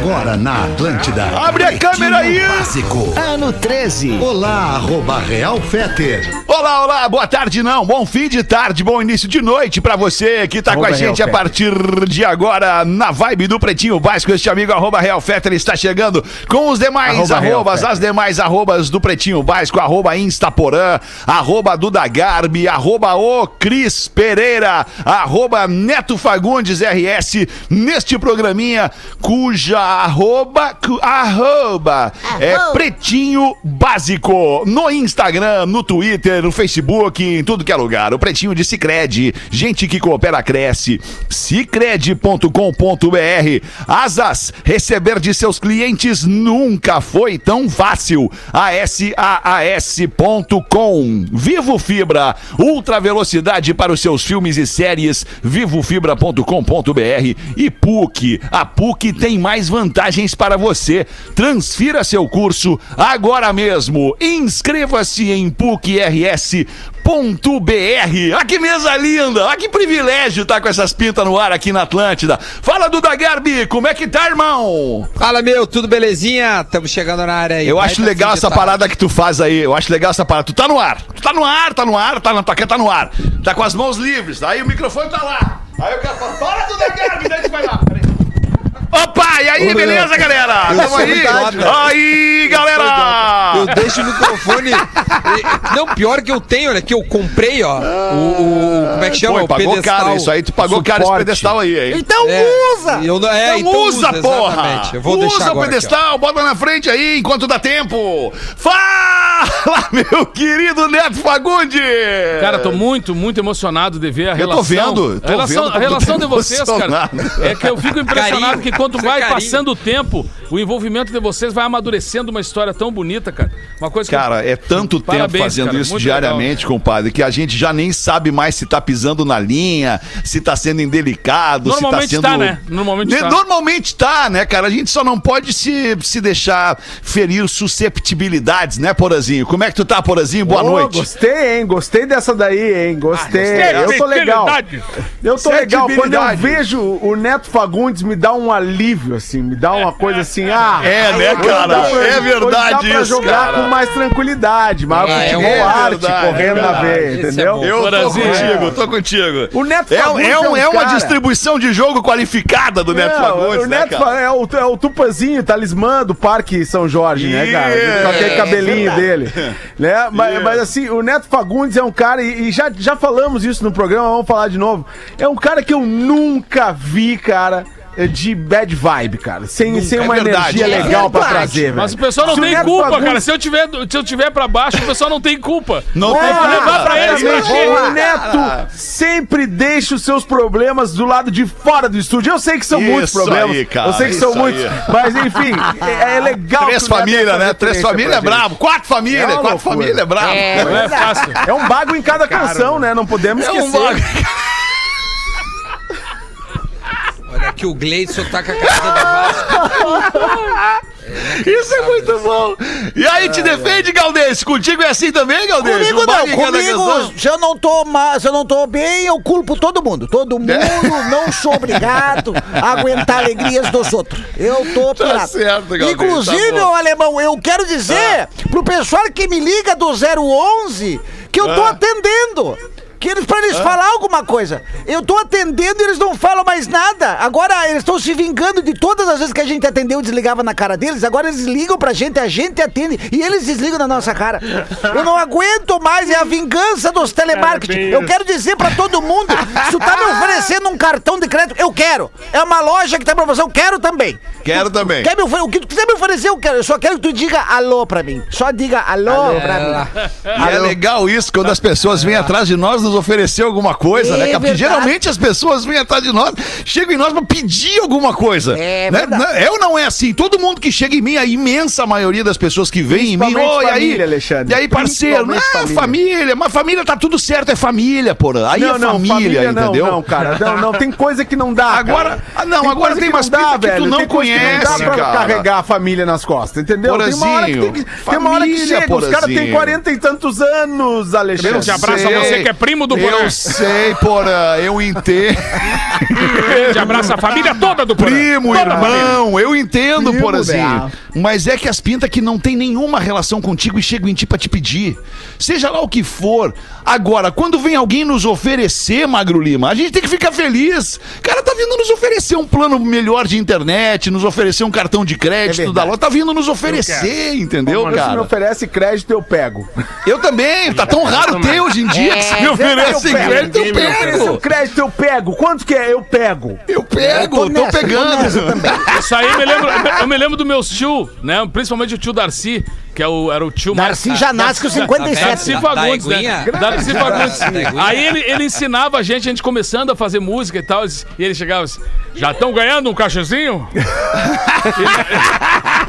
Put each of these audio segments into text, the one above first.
Agora na Atlântida. Abre a câmera aí. Básico. Ano 13. Olá, arroba Real Feter. Olá, olá, boa tarde não, bom fim de tarde, bom início de noite pra você que tá com a gente a partir de agora na vibe do Pretinho Básico. Este amigo arroba Real Fetter está chegando com os demais Arroba Real arrobas, Fetter. as demais arrobas do Pretinho Básico, arroba Instaporã, arroba Duda Garbi, arroba o Cris Pereira, arroba Neto Fagundes RS, neste programinha cuja arroba, arroba é Pretinho Básico, no Instagram, no Twitter, no Facebook, em tudo que é lugar. O Pretinho de Cicred, gente que coopera cresce. Cicred.com.br. Asas, receber de seus clientes nunca foi tão fácil. ASAAS.com. Vivo Fibra, ultra velocidade para os seus filmes e séries. Vivofibra.com.br e PUC. A PUC tem mais vantagens para você. Transfira seu curso agora mesmo. Inscreva-se em PUCRS. Ponto .br. Ah, que mesa linda! Ah, que privilégio estar com essas pintas no ar aqui na Atlântida. Fala, Duda Garbi, como é que tá, irmão? Fala, meu, tudo belezinha? Estamos chegando na área aí. Eu Vai acho tá legal essa parada que tu faz aí. Eu acho legal essa parada. Tu tá no ar. Tu tá no ar, tá no ar, tá na tua tá no ar. Tá com as mãos livres. Aí o microfone tá lá. Aí eu quero falar, fala Duda Garbi, daí tu vai lá. Peraí. Opa, e aí, beleza, galera? Tamo aí? Aí, galera! Eu o microfone. Não, pior que eu tenho, olha, que eu comprei, ó. O, o- como é que chama? Pô, o pagou pedestal. caro isso aí. Tu pagou caro esse Suporte. pedestal aí, hein? Então É, usa! Eu, é, Então, então usa, porra! Eu vou usa deixar o agora aqui, pedestal, bota na frente aí enquanto dá tempo. Fala, meu querido Neto Fagundes! Cara, tô muito, muito emocionado de ver a Eu relação. tô vendo, tô a relação, vendo a relação de vocês, cara. É que eu fico impressionado Carinho. que quanto é vai carinho. passando o tempo, o envolvimento de vocês vai amadurecendo uma história tão bonita, cara. Uma coisa que Cara, é tanto tempo Parabéns, fazendo cara, isso diariamente, compadre, que a gente já nem sabe mais se tá pisando na linha, se tá sendo indelicado, Normalmente se tá tá, sendo. né? Normalmente tá. Normalmente tá, né, cara? A gente só não pode se, se deixar ferir susceptibilidades, né, Porazinho? Como é que tu tá, Porazinho? Boa Ô, noite. Gostei, hein? Gostei dessa daí, hein? Gostei. Ah, eu tô legal. Eu tô legal. Quando eu vejo o Neto Fagundes, me dá um alívio, assim. Me dá uma coisa assim, ah... É, né, cara? É verdade isso, cara. Mais tranquilidade. Mas Ah, é futebol é arte verdade, correndo é na veia, é entendeu? bom. Eu tô contigo, tô contigo. O Neto É, Fagundes é, um- é uma cara- distribuição de jogo qualificada do Neto Fagundes, o né, Neto cara? É, o, é o Tupazinho, talismã do Parque São Jorge, né, cara? Yeah. Com aquele É, cabelinho dele. Né? Mas, Yeah. mas, assim, o Neto Fagundes é um cara, e, e já, já falamos isso no programa, vamos falar de novo. É um cara que eu nunca vi, cara. É De bad vibe, cara. Sem, sem é uma verdade, energia é legal pra verdade. trazer, velho. Mas o pessoal não Se tem culpa, Fagundes- cara. Se eu, tiver, se eu tiver pra baixo, o pessoal não tem culpa. Não É, tem vou levar pra eles, pra? O Neto sempre deixa os seus problemas do lado de fora do estúdio. Eu sei que são Isso muitos problemas. aí, cara, eu sei que isso são aí. muitos. Mas enfim, é, é legal. Três famílias, né? Três famílias é pra brabo. Quatro famílias, É quatro famílias é brabo. Não é fácil. É um bago em cada canção, né? Não podemos É um esquecer. Aqui, o Gleidson tá com a camisa da Vasco. Isso é muito bom. E aí, te defende, Galdês? Contigo é assim também, Galdês? Comigo não, comigo, se eu não tô ma- se eu não tô bem, eu culpo todo mundo. Todo mundo, não sou obrigado a aguentar alegrias dos outros. Eu tô Tá pirado. certo, Galdês, Inclusive, tá bom. ô alemão, eu quero dizer pro pessoal que me liga do 011 que eu tô Ah. atendendo. Que eles, pra eles falar alguma coisa. Eu tô atendendo e eles não falam mais nada. Agora eles estão se vingando de todas as vezes que a gente atendeu e desligava na cara deles. Agora eles ligam pra gente, a gente atende e eles desligam na nossa cara. Eu não aguento mais, é a vingança dos telemarketing. Eu quero dizer pra todo mundo: se tu tá me oferecendo um cartão de crédito, eu quero. É uma loja que tá promoção, eu quero também. Quero também. Quer me o que tu quiser me oferecer, eu quero. Eu só quero que tu diga alô pra mim. Só diga alô, pra mim. E é legal isso quando as pessoas vêm atrás de nós nos oferecer alguma coisa, É né? Porque geralmente as pessoas vêm atrás de nós, chegam em nós pra pedir alguma coisa. É né? verdade. Não- É ou não é assim? Todo mundo que chega em mim, a imensa maioria das pessoas que vem em mim, Principalmente oi, aí. família, Alexandre. E aí, parceiro, ah, família. família. mas família tá tudo certo, é família, porra. Aí é família, não, entendeu? Não, cara. cara. Não, não, tem coisa que não dá. Agora- cara. ah, não, agora coisa tem umas não dá, que tu velho. não Tem coisa que conhece, não dá pra cara. carregar a família nas costas, entendeu? tem uma hora que tem que, tem uma hora que Família, chega. Os caras têm Porazinho. 40 e tantos anos, Alexandre. Grande abraço a sei. você que é primo do Porã. Eu sei, Porã, eu entendo. Grande abraço à família toda do Porã. Primo, Toda a irmão, eu entendo, Primo, Porazinho. né? Mas é que as pintas que não tem nenhuma relação contigo e chegam em ti pra te pedir. Seja lá o que for. Agora, quando vem alguém nos oferecer, Magro Lima, a gente tem que ficar feliz. O cara tá vindo nos oferecer um plano melhor de internet, nos oferecer um cartão de crédito É da loja. Tá vindo nos oferecer, entendeu, Se me cara? oferece crédito, eu pego. Eu também. Tá tão raro ter hoje em dia que se me eu pego. crédito, eu Oferece o pego. crédito, eu pego. Quanto que é? Eu pego. Eu pego, tô nessa, tô pegando. também. Isso aí me lembro, eu me lembro do meu tio, né? Principalmente o tio Darcy, que é o, era o tio Darcy já nasce com Darcy 57. Da- Fagundes, da né? Eguinha? Darcy Fagundes. Da. Aí ele, ele ensinava a gente, a gente começando a fazer música e tal, e ele chegava assim, já estão ganhando um cachezinho? e,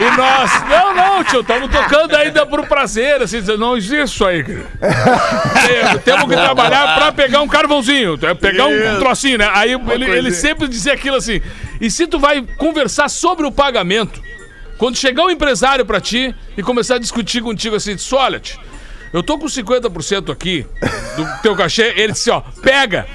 e nós, não, não, tio, estamos tocando ainda por prazer, assim, não existe isso aí, cara. Temos que trabalhar pra pegar um carvãozinho, é, pegar um, trocinho, né? Aí ele, ele sempre dizia aquilo assim, e se tu vai conversar sobre o pagamento, quando chegar um empresário pra ti e começar a discutir contigo assim, olha, eu tô com 50% aqui do teu cachê, ele disse, ó, pega.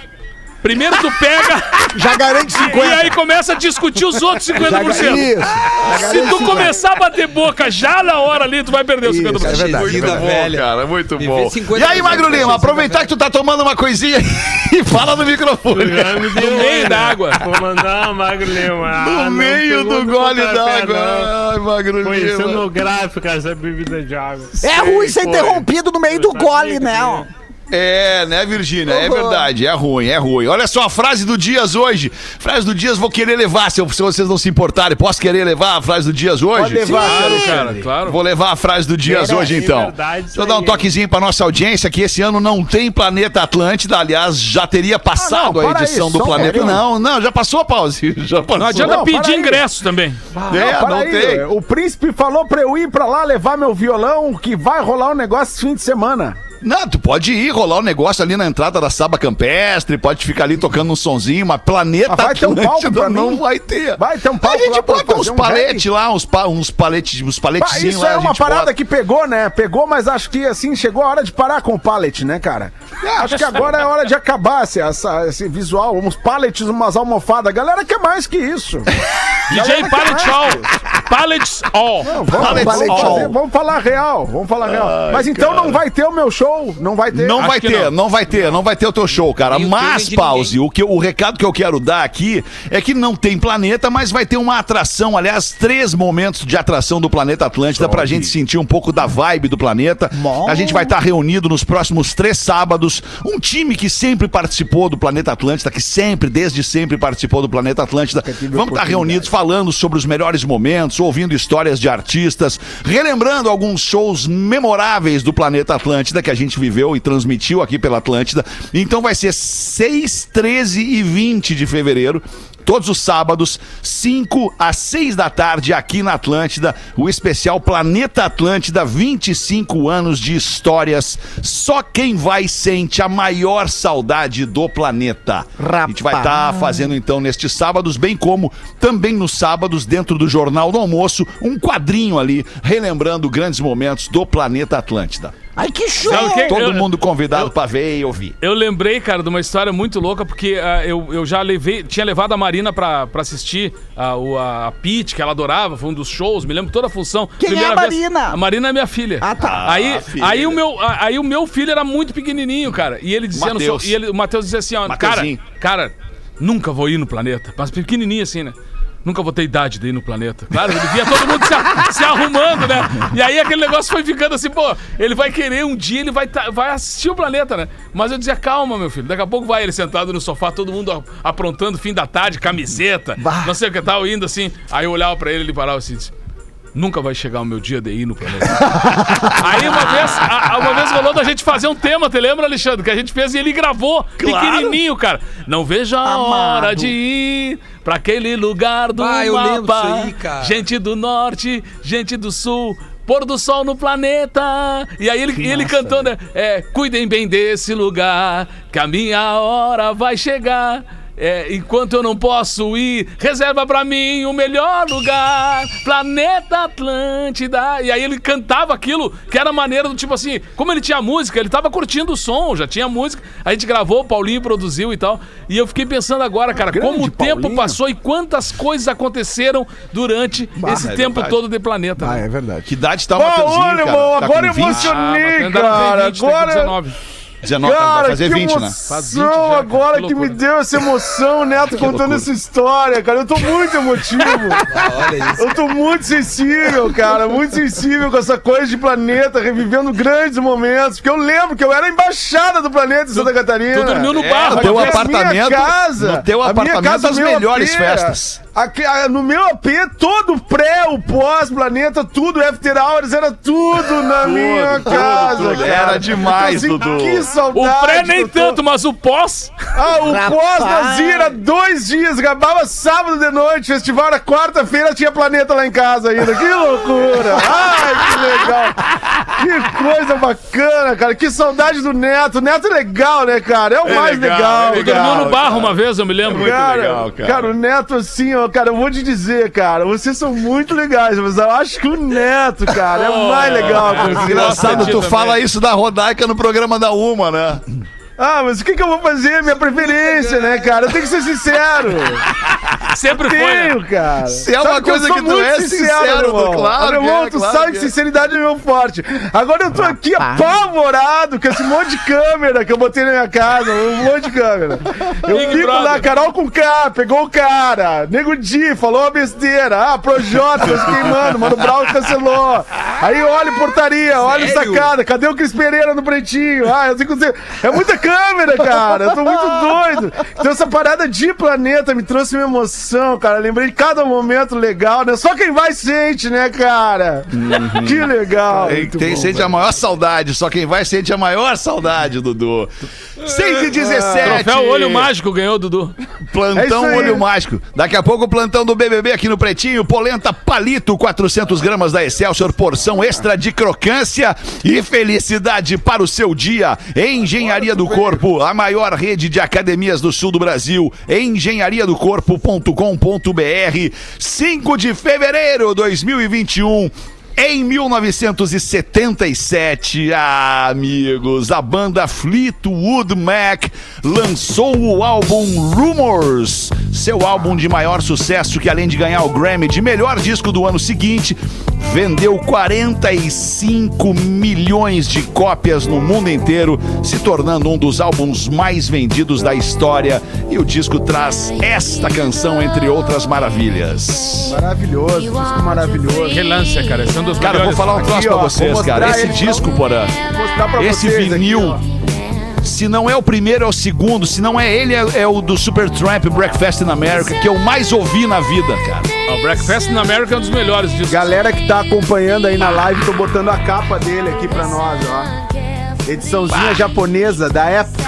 Primeiro tu pega Já garante e 50. aí começa a discutir os outros 50%. Isso. Se tu começar a bater boca já na hora ali, tu vai perder os 50%. Isso, é verdade. Muito bom, velha. cara, muito bom. 50% E aí, Magro Lima, da aproveitar que tu tá tomando uma coisinha e fala no microfone. No meio da água. Vou mandar uma Magro Lima. Ah, No não meio do gole d'água. Ai, Magro Lima. Conhecendo essa bebida de água. É ruim ser Foi. interrompido no meio do gole, né? É, né, Virgínia? É verdade, é ruim, é ruim. Olha só a frase do Dias hoje. Frase do Dias, vou querer levar, se, eu- se vocês não se importarem. Posso querer levar a frase do Dias hoje? Pode levar, Claro, cara, claro. Vou levar a frase do Dias Merece, hoje, então. verdade, Deixa eu dar um toquezinho pra nossa audiência, que esse ano não tem Planeta Atlântida. Aliás, já teria passado Ah, não, a edição aí, do Planeta. pouquinho. Não, não, já passou a pause. Já passou. Não adianta Não, pedir aí. ingresso também. É, para não aí, tem. O príncipe falou pra eu ir pra lá levar meu violão, que vai rolar um negócio esse fim de semana. Não, tu pode ir rolar um negócio ali na entrada da Saba Campestre, pode ficar ali tocando um sonzinho, mas Planeta Mas vai ter um palco pra não mim? vai ter. Vai ter um palco A gente bota uns um paletes lá, uns, pa, uns paletes, uns Pá, paletezinhos isso lá. é uma parada bota. que pegou, né? Pegou, mas acho que assim, chegou a hora de parar com o pallet, né, cara? Acho que agora é hora de acabar esse, essa- esse visual, uns pallets, umas almofadas. A galera quer mais que isso. DJ Pallet All. All. Vamos, Pallet all. fazer- vamos falar real, vamos falar real. Mas então não vai ter o meu show, não vai ter. Não Acho vai ter, não. não. vai ter, não vai ter o teu show, cara. Nem Mas, pause, o, que, o recado que eu quero dar aqui é que não tem planeta, mas vai ter uma atração, aliás, três momentos de atração do Planeta Atlântida pra gente sentir um pouco da vibe do planeta. Bom. A gente vai estar reunido nos próximos três sábados. Um time que sempre participou do Planeta Atlântida, que sempre, desde sempre, participou do Planeta Atlântida. Vamos estar oportunidade. reunidos falando sobre os melhores momentos, ouvindo histórias de artistas, relembrando alguns shows memoráveis do Planeta Atlântida que a gente viveu e transmitiu aqui pela Atlântida. Então vai ser 6, 13 e 20 de fevereiro. Todos os sábados, 5 às 6 da tarde, aqui na Atlântida, o especial Planeta Atlântida, 25 anos de histórias. Só quem vai sente a maior saudade do planeta. A gente vai Rapaz. estar fazendo então nestes sábados, bem como também nos sábados, dentro do Jornal do Almoço, um quadrinho ali, relembrando grandes momentos do planeta Atlântida. Ai, que show! Todo Eu- mundo convidado pra ver e ouvir. Eu lembrei, cara, de uma história muito louca, porque ah, eu, eu já levei, tinha levado a Marina pra, pra assistir ah, o, a, a Pete, que ela adorava, foi um dos shows, me lembro toda a função. Quem é Primeira a vez- Marina? a Marina é minha filha. Ah, tá. Aí, filha. aí, o meu, a- aí o meu filho era muito pequenininho, cara. E ele dizia no Mateus. e ele, o Matheus dizia assim, ó, cara, cara, nunca vou ir no planeta. Mas pequenininho assim, né? Nunca vou ter idade de ir no planeta. Claro, ele via todo mundo se, a- se arrumando, né? E aí aquele negócio foi ficando assim, pô, ele vai querer um dia, ele vai, tá- vai assistir o planeta, né? Mas eu dizia, calma, meu filho, daqui a pouco vai ele sentado no sofá, todo mundo aprontando fim da tarde, camiseta, não sei o que tal, indo assim. Aí eu olhava pra ele, ele parava assim, disse, Nunca vai chegar o meu dia de ir no planeta. Aí uma vez, a- uma vez rolou da gente fazer um tema, te lembra, Alexandre? Que a gente fez e ele gravou pequenininho, cara. Não vejo a Amado. hora de ir pra aquele lugar do lembro mapa. aí. Gente do norte, gente do sul. Pôr do sol no planeta. E aí ele, ele cantando, né? É, cuidem bem desse lugar, que a minha hora vai chegar. É, enquanto eu não posso ir, reserva pra mim o melhor lugar, Planeta Atlântida. E aí ele cantava aquilo que era maneira do tipo assim, como ele tinha música, ele tava curtindo o som, já tinha música. A gente gravou, o Paulinho produziu e tal. E eu fiquei pensando agora, cara, Grande como o tempo Paulinho. passou e quantas coisas aconteceram durante esse é tempo verdade. todo de planeta. Ah, né? é verdade. Que idade tá o Mateuzinho, olha, cara? irmão, Tá agora com 20? emocionei, Ah, cara. 20, tem agora. 19. 19, tá, vai Cara, fazer que 20, né? Faz 20 emoção já, cara, agora que que, me deu essa emoção, Neto contando loucura. essa história, cara. Eu tô muito emotivo. Olha isso. Eu tô muito sensível, cara. Muito sensível com essa coisa de planeta, revivendo grandes momentos. Porque eu lembro que eu era a embaixada do planeta em Santa Catarina. Tu dormiu no É, barro, no teu uma vez. A minha apartamento, casa, no teu apartamento, casa, as meu melhores AP, festas. Aqui, ah, no meu AP, todo o pré, o pós, planeta, tudo, after hours, era tudo na minha tudo, casa. tudo. cara. Era demais, Então, Dudu. Que saudade. O pré nem tanto, mas o pós. Ah, o Rapaz. pós-nazia era dois dias, acabava sábado de noite, festival era quarta-feira, tinha planeta lá em casa ainda. Que loucura! Ai, que legal! Que coisa bacana, cara. Que saudade do Neto. O Neto é legal, né, cara? É o É mais legal, legal. é cara. no barro uma vez, eu me lembro. muito Cara, legal, cara. o Neto, assim, ó, cara, eu vou te dizer, cara, vocês são muito legais, mas eu acho que o Neto, cara, é o mais legal. que eu conheço. Engraçado, tu fala isso da Rodaica no programa da Uma, né? Ah, mas o que, que eu vou fazer? Minha preferência, né, cara? Eu tenho que ser sincero. Sempre foi. né? Tenho, cara. Se é uma Sabe coisa eu sou que tu muito é sincero, meu irmão. claro Meu que irmão, é, tu claro sabe que que é. sinceridade é meu forte. Agora eu tô aqui apavorado com esse monte de câmera que eu botei na minha casa, um monte de câmera. Eu Big fico lá, Brother. Carol com K, pegou o cara. Nego Di, falou uma besteira. Ah, Projota, tá se queimando, Mano Brown cancelou. Aí olha portaria, olha sacada. Cadê o Cris Pereira no pretinho? Ah, eu que... É muita câmera, cara. Eu tô muito doido. Então essa parada de planeta me trouxe uma emoção, cara. Lembrei de cada momento legal, né? Só quem vai sente, né, cara? Que legal. Tem, Muito tem bom, sente a maior saudade, só quem vai sente a maior saudade, Dudu. 6 e 17. Troféu Olho Mágico ganhou, Dudu. É Plantão aí. Olho Mágico. Daqui a pouco o plantão do BBB aqui no Pretinho. Polenta Palito, 400 gramas da Excelsior, porção extra de crocância e felicidade para o seu dia. Engenharia do Corpo, a maior rede de academias do sul do Brasil. engenhariadocorpo.com.br 5 de fevereiro de 2021. Em 1977, ah, amigos, a banda Fleetwood Mac lançou o álbum Rumors, seu álbum de maior sucesso que além de ganhar o Grammy de melhor disco do ano seguinte, vendeu 45 milhões de cópias no mundo inteiro, se tornando um dos álbuns mais vendidos da história. E o disco traz esta canção entre outras maravilhas. Maravilhoso, disco maravilhoso. Relância, cara. Dos Cara, eu vou falar um troço Aqui, pra vocês, cara. Esse disco. Porã. Esse vinil, aqui, se não é o primeiro, é o segundo. Se não é ele, é, é o do Supertramp Breakfast in America, que eu mais ouvi na vida, cara. O Breakfast in America é um dos melhores discos. Galera que tá acompanhando aí na live, tô botando a capa dele aqui pra nós, ó. Ediçãozinha japonesa da época.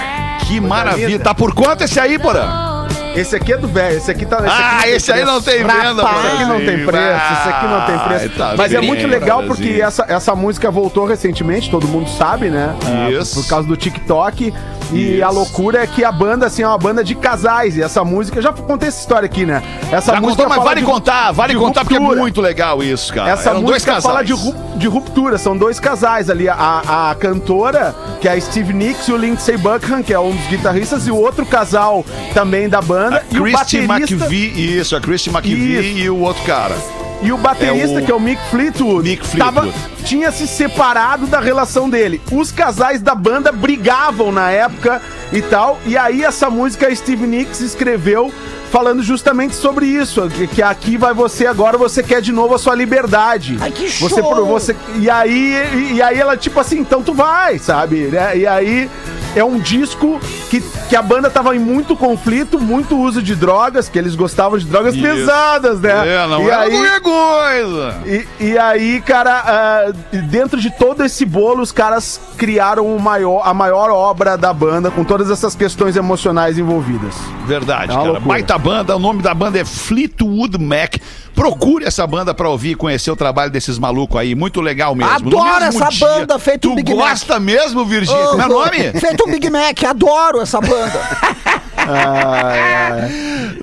Que maravilha. linda. Tá por quanto esse aí, Porã? Esse aqui é do velho, esse aqui tá. Esse Ah, aqui esse aí não tem venda, Esse aqui não tem preço, esse aqui não tem preço. Ai, tá Mas é bem, muito legal porque essa, essa música voltou recentemente, todo mundo sabe, né? Ah, Isso. Por causa do TikTok. E Isso. a loucura é que a banda, assim, é uma banda de casais. E essa música. Já contei essa história aqui, né? Essa Já música contou, mas vale de- contar, vale contar porque é ruptura. muito legal isso, cara. Essa Eram música fala de, ru- de ruptura, são dois casais ali. A, a cantora, que é a Steve Nicks, e o Lindsey Buckingham, que é um dos guitarristas, e o outro casal também da banda. A e o Christy baterista, McVie, isso, a Christy McVie Isso. e o outro cara. E o baterista É o- que é o Mick Fleetwood, Mick Fleetwood. tinha se separado da relação dele. Os casais da banda brigavam na época e tal. E aí essa música a Steve Nicks escreveu falando justamente sobre isso, que, que aqui vai você agora, você quer de novo a sua liberdade. Ai, que Você show! pro- você e aí e, e aí ela tipo assim, então tu vai, sabe? E aí é um disco que, que a banda tava em muito conflito, muito uso de drogas, que eles gostavam de drogas Isso. pesadas, né? É, não e era aí, qualquer coisa. e, e aí, cara, ah, dentro de todo esse bolo, os caras criaram o maior, a maior obra da banda, com todas essas questões emocionais envolvidas. Verdade, É cara. loucura. Baita banda, o nome da banda é Fleetwood Mac. Procure essa banda pra ouvir e conhecer o trabalho desses malucos aí. Muito legal mesmo. Adoro mesmo essa banda, feito tu Big Mac. gosta mesmo, Virgínia? Como é o nome? Feito um Big Mac, adoro essa banda.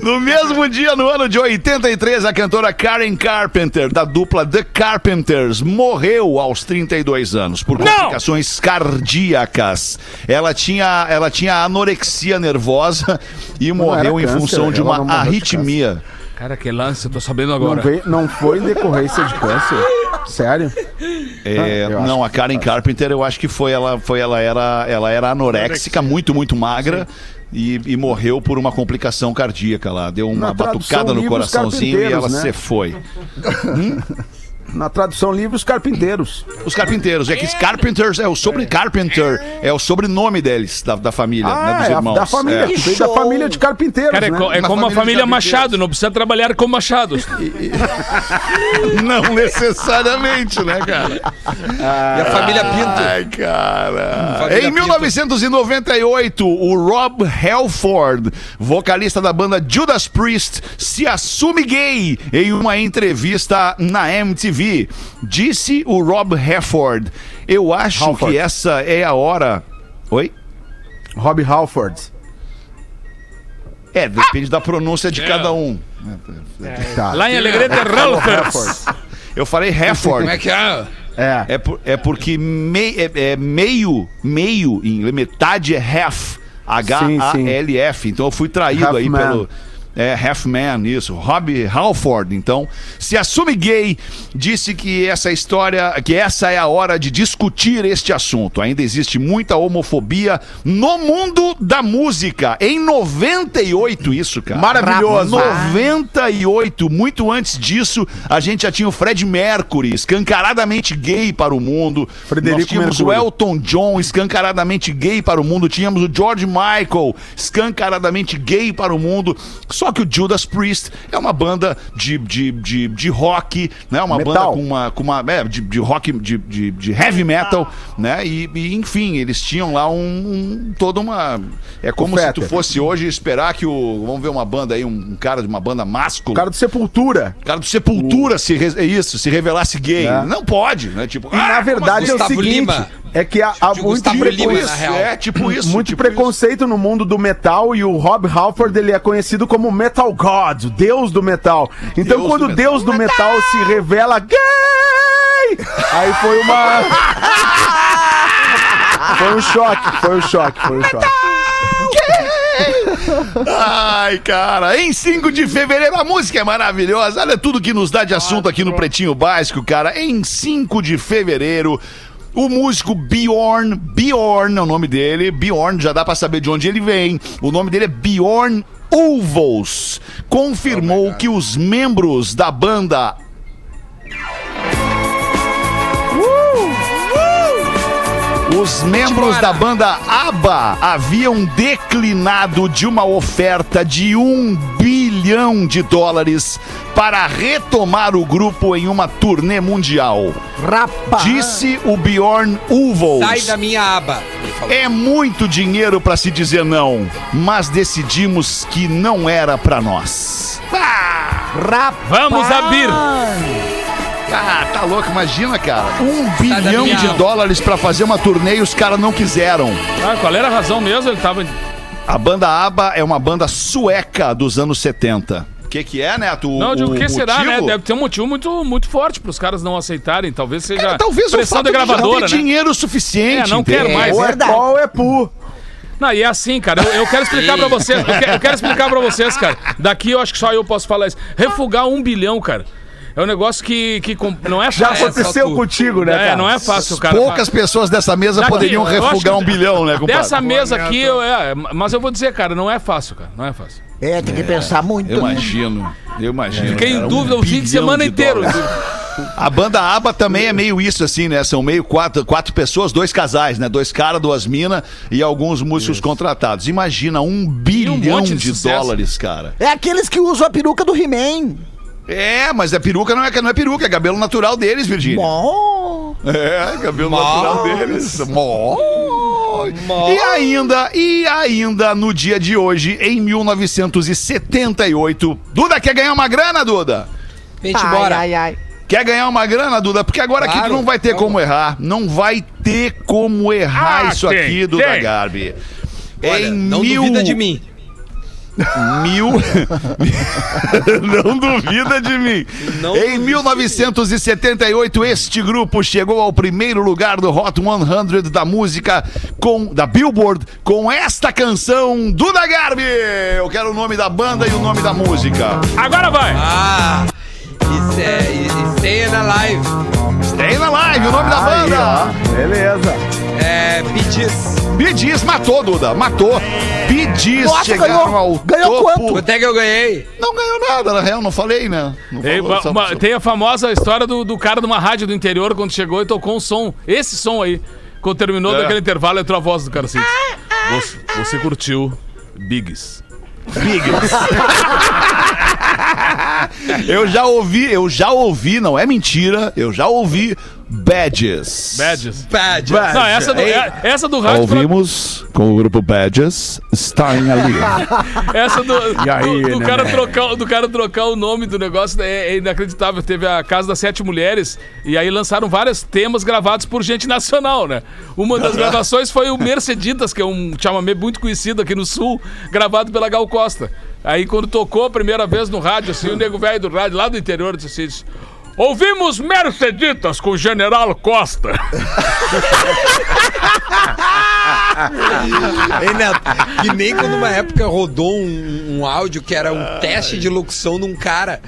No mesmo dia, no ano de 83, a cantora Karen Carpenter, da dupla The Carpenters, morreu aos 32 anos por complicações cardíacas. Ela tinha, ela tinha anorexia nervosa e morreu em câncer, função de ela uma morreu de arritmia. Cara, que lance, eu tô sabendo Não, agora. veio- não foi em decorrência de câncer? Sério? É, Ah, não, a Karen Carpenter, eu acho que foi ela, foi ela era, ela era anoréxica, muito, muito magra. E, e morreu por uma complicação cardíaca lá. Deu uma batucada no coraçãozinho e ela né? se foi. Na tradução livre, os carpinteiros. Os carpinteiros. É que Carpenters é o sobre Carpenter, é o sobrenome deles, da, da família, né, Ah, dos é irmãos. da família, É. que veio da família de carpinteiros, Cara, é, né? co- é Uma como a família. Machado, não precisa trabalhar como Machado. Não necessariamente, né, cara? E a família Pinto. Ai, cara. Família Em Pinto. 1998, o Rob Halford, vocalista da banda Judas Priest, se assume gay em uma entrevista na MTV. Disse o Rob Halford: Eu acho Halford. que essa é a hora. Oi? Rob Halford. É, depende da pronúncia de cada um. Tá. Lá em Alegrete é Ralphers. Eu falei Halford. Como é que é? É. É, por- é porque mei- é, é meio, meio, em metade é half. H-A-L-F. Então eu fui traído Half aí man. pelo. É, half man, isso. Rob Halford, então, se assume gay, disse que essa história, que essa é a hora de discutir este assunto. Ainda existe muita homofobia no mundo da música. Em 98, isso, cara. Maravilhoso. 98, muito antes disso, a gente já tinha o Fred Mercury, escancaradamente gay para o mundo. Frederico Nós tínhamos Mercury. o Elton John, escancaradamente gay para o mundo. Tínhamos o George Michael, escancaradamente gay para o mundo. Só que o Judas Priest é uma banda de, de, de, de rock, né? Uma Metal. banda com uma, com uma é, de, de rock, de, de, de heavy metal, né? E, e, enfim, eles tinham lá um, um toda uma é como O se tu Fetter. fosse hoje esperar que o vamos ver uma banda aí, um, um cara de uma banda O máscula, cara do Sepultura. cara do Sepultura se re- é isso, se revelasse gay, É. não pode, né? Tipo, E na verdade é o seguinte, Lima. é que há, há De muito preconceito, na real. é tipo isso, muito tipo preconceito no mundo do metal e o Rob Halford ele é conhecido como Metal God, o deus do metal. Então Deus do quando o metal. deus do metal se revela gay, aí foi uma Foi um choque, foi um choque, foi um choque. Ai, cara, em 5 de fevereiro, a música é maravilhosa. Olha tudo que nos dá de assunto aqui no Pretinho Básico, cara. Em 5 de fevereiro, o músico Bjorn, Bjorn é o nome dele, Bjorn, já dá pra saber de onde ele vem. O nome dele é Bjorn Ulvos. Confirmou que os membros da banda Os membros da banda ABBA haviam declinado de uma oferta de um bilhão de dólares para retomar o grupo em uma turnê mundial. Rapaz. Disse o Bjorn Ulvaeus. Sai da minha aba. É muito dinheiro para se dizer não, mas decidimos que não era para nós. Ah, Rapaz. Vamos abrir. ah, tá louco, imagina, cara. Um da bilhão de alma. dólares para fazer uma turnê e os caras não quiseram. Ah, qual era a razão mesmo? Ele tava. A banda ABBA é uma banda sueca dos anos 70. O que, que é, Neto? O- Não, digo, o que será, né? Deve ter um motivo muito, muito forte pros caras não aceitarem. Talvez seja Cara, talvez o pressão da gravadora, ter né? dinheiro suficiente. É, não quer entende? mais. Ou é verdade. qual é pu. Não, e é assim, cara. Eu, eu quero explicar pra vocês. Eu quero, eu quero explicar pra vocês, cara. Daqui eu acho que só eu posso falar isso. Refugar um bilhão, cara. É um negócio que, que com- não é Já fácil. aconteceu só tu. contigo, né, É, cara? não é fácil, cara. Poucas pessoas dessa mesa Daqui, poderiam refugar um bilhão, né, compadre? Dessa mesa aqui, eu, é, mas eu vou dizer, cara, não é fácil, cara. Não é fácil. É, tem que pensar muito. Eu né? imagino, eu imagino. Fiquei cara, em um dúvida o fim de semana inteiro. dólares. A banda ABBA também é meio isso, assim, né? São meio quatro, quatro pessoas, dois casais, né? Dois caras, duas minas e alguns músicos contratados. Imagina um bilhão monte de de, dólares, cara. É aqueles que usam a peruca do He-Man. É, mas a peruca não é, não é peruca, é cabelo natural deles, Virgínia. Bom. É, cabelo Mó. natural deles. Mó. E ainda, e ainda no dia de hoje, em 1978, Duda quer ganhar uma grana, Duda? Vem te Ai, ai, ai. Quer ganhar uma grana, Duda? Porque agora aqui tu Claro, não vai ter como errar. Não vai ter como errar Ah, isso tem, aqui, Duda tem. Garbi. Olha, em não mil... duvida de mim. Mil. Não duvida de mim. Não em 1978, este grupo chegou ao primeiro lugar do Hot 100 da música com da Billboard com esta canção do Da Garbi. Eu quero o nome da banda e o nome da música. Agora vai! Ah, isso é. Isso Staying Alive. Tem na live o nome da Aí, banda. ó. Beleza. É. Bee Gees matou, Duda, matou. Nossa, chegaram ganhou. ao Ganhou topo. quanto? Quanto é que eu ganhei? Não ganhou nada, na real, não falei, né? Não Tem, falou, uma- só- uma- só- tem a famosa história do, do cara de uma rádio do interior quando chegou e tocou um som, esse som aí. Quando terminou É. daquele intervalo, entrou a voz do cara assim. Você, você curtiu Biggs. Eu já ouvi, eu já ouvi, não é mentira, eu já ouvi Badges. Badges. Bad. Não, essa do, é- essa do rádio. pra- Ouvimos com o grupo Badges, Starring Ali. Essa do, E aí, do, do né, cara né? trocar, do cara trocar o nome do negócio é, é inacreditável. Teve a Casa das Sete Mulheres e aí lançaram vários temas gravados por gente nacional, né? Uma das gravações foi o Merceditas, que é um chamamé muito conhecido aqui no Sul, gravado pela Gal Costa. Aí quando tocou a primeira vez no rádio, assim, o nego velho do rádio lá do interior disse assim... Ouvimos Merceditas com o General Costa. Ei, Neto, que nem quando uma época rodou um, um áudio que era um teste de locução de um cara.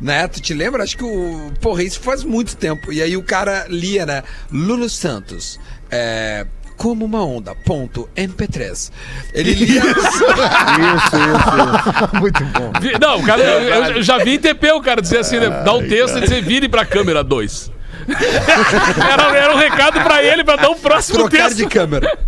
Né? Tu te lembra? Acho que o. Porra, isso faz muito tempo. E aí o cara lia, né? Lulu Santos. É. Como uma onda, ponto, MP3. Ele lia. Isso, isso, Muito bom. Não, o cara, eu, eu já vi em TP o cara dizer assim, né? Dar um texto e dizer vire pra câmera 2. era, era um recado pra ele pra dar um próximo trocar texto. de câmera.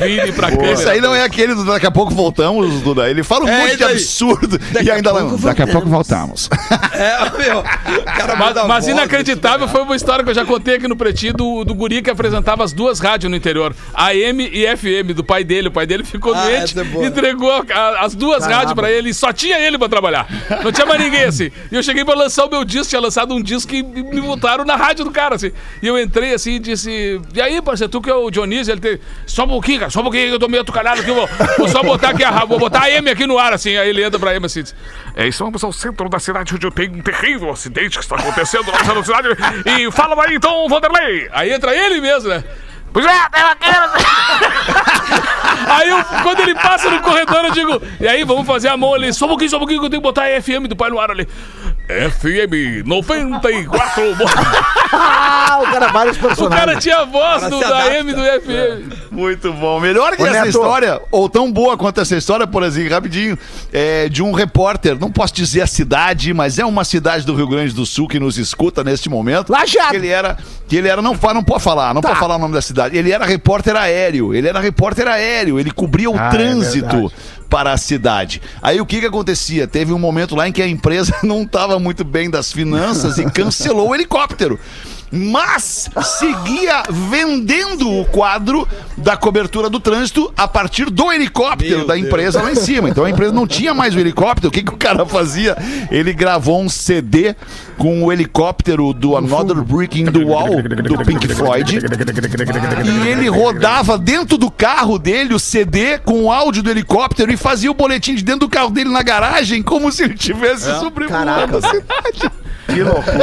Vire pra câmera. Isso aí não é aquele do daqui a pouco voltamos, Duda. Ele fala um É, monte de absurdo Daqui e ainda lá. pouco Daqui a pouco voltamos." voltamos. É, meu. O cara Mas, mas inacreditável foi uma história que eu já contei aqui no Pretinho do, do guri que apresentava as duas rádios no interior, AM e FM, do pai dele. O pai dele ficou Ah, doente é boa. entregou a- a- as duas rádios pra ele e só tinha ele pra trabalhar. Não tinha mais ninguém assim. E eu cheguei pra lançar o meu disco, tinha lançado um disco e me me botaram na rádio do cara assim. E eu entrei assim e disse: E aí, parceiro, tu que é o Dionísio? Ele tem. Só um pouquinho, cara, só um pouquinho eu tô meio atucanado aqui. Vou, vou só botar aqui a vou botar a AM aqui no ar assim. Aí ele entra pra AM assim. Diz, é isso, vamos ao centro da cidade onde tenho um terrível acidente que está acontecendo da cidade. E fala aí então, Vanderlei. Aí entra ele mesmo, né? Pois é, eu aqui. Aí eu, quando ele passa no corredor, eu digo, e aí, vamos fazer a mão ali, só um pouquinho, só um pouquinho que eu tenho que botar a FM do pai no ar ali. FM 94. Ah, o cara, vários o personagens. cara tinha a voz do, da. AM do FM. Muito bom. Melhor que Ô, essa Neto. história, ou tão boa quanto essa história, por exemplo, rapidinho, é de um repórter, não posso dizer a cidade, mas é uma cidade do Rio Grande do Sul que nos escuta neste momento. Lajeado. Que ele era, que ele era, não, não pode falar, não pode falar o nome da cidade. Ele era repórter aéreo, ele era repórter aéreo, ele cobria o Ah, é trânsito verdade. para a cidade. Aí o que que acontecia? Teve um momento lá em que a empresa não estava muito bem das finanças e cancelou o helicóptero. Mas seguia vendendo o quadro da cobertura do trânsito a partir do helicóptero Meu da Deus. empresa lá em cima. Então a empresa não tinha mais o helicóptero. O que, que o cara fazia? Ele gravou um CD com o helicóptero do Another Brick in the Wall do Pink Floyd. E ele rodava dentro do carro dele o CD com o áudio do helicóptero e fazia o boletim de dentro do carro dele na garagem, como se ele tivesse a cidade. Que loucura.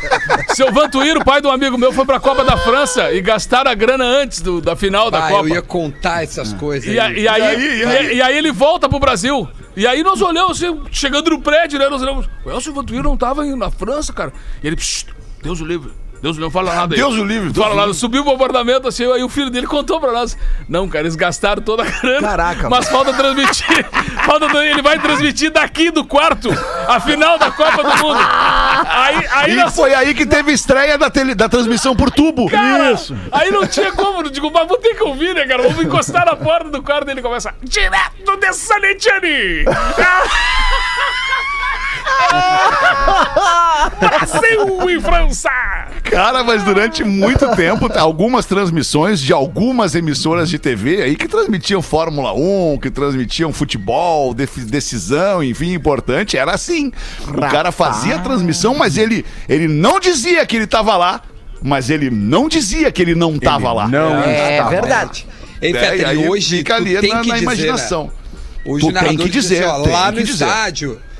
Seu Vantuíro, pai de um amigo meu, foi pra Copa da França e gastaram a grana antes do- da final da Ah, Copa. eu ia contar essas coisas. E, a- e aí, aí, e aí? e- e aí ele volta pro Brasil. E aí nós olhamos, assim, chegando no prédio, né? Nós olhamos. O Elcio Vantuíro não tava indo na França, cara. E ele, "Psst, Deus o livre. Deus não fala nada aí. Deus o livre, Deus Fala nada. Subiu o bombardeamento, assim, aí o filho dele contou pra nós. Não, cara, eles gastaram toda a grana. Caraca, Mas falta transmitir. falta, ele vai transmitir daqui do quarto a final da Copa do Mundo. Aí, aí E nós- foi aí que teve estreia da, tele- da transmissão por tubo. Cara, Aí não tinha como, digo, mas vou ter que ouvir, né, cara? Vamos encostar na porta do quarto e ele começa. Direto de Sanetiani! Brasil e França! Cara, mas durante muito tempo, algumas transmissões de algumas emissoras de TV aí que transmitiam Fórmula 1, que transmitiam futebol, decisão, enfim, importante, era assim. O cara fazia a transmissão, mas ele, ele não dizia que ele tava lá, mas ele não dizia que ele não tava lá. Não É estava. verdade. Ei, É, Fetter, e aí e hoje fica tu ali tem na, que na dizer, imaginação. Né? Tu tem que dizer, assim, ó, tem lá que no dizer.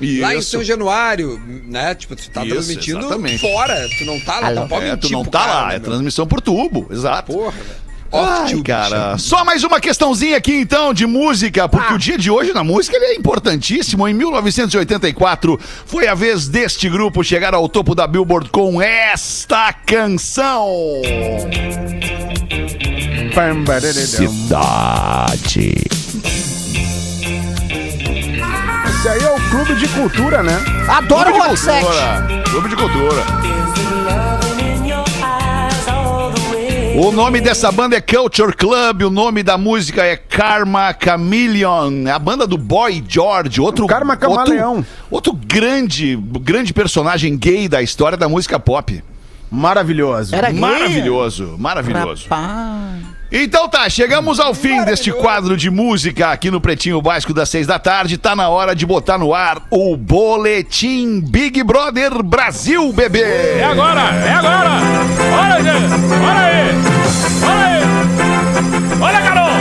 Estádio, lá em Isso. São Januário, né? Tipo, tu tá Isso, transmitindo exatamente. fora, tu não tá lá, não pode É, tu não tá cara, lá, né, é meu? transmissão por tubo, exato. Porra, velho. Ai, cara, só mais uma questãozinha aqui então de música, porque o dia de hoje na música ele é importantíssimo. Em 1984 foi a vez deste grupo chegar ao topo da Billboard com esta canção. Cidade. Esse aí é o clube de cultura, né? Adoro Clube o de Rock 7. Cultura. Clube de Cultura. O nome dessa banda é Culture Club, o nome da música é Karma Chameleon, a banda do Boy George, outro Karma Camaleão. outro, outro grande, grande personagem gay da história da música pop. Maravilhoso. Era gay? Maravilhoso, maravilhoso. Rapaz. Então tá, chegamos ao fim deste quadro de música aqui no Pretinho Básico das seis da tarde. Tá na hora de botar no ar o Boletim Big Brother Brasil, bebê. É agora, é agora! Olha, gente! Olha aí! Olha aí! Olha, Carol!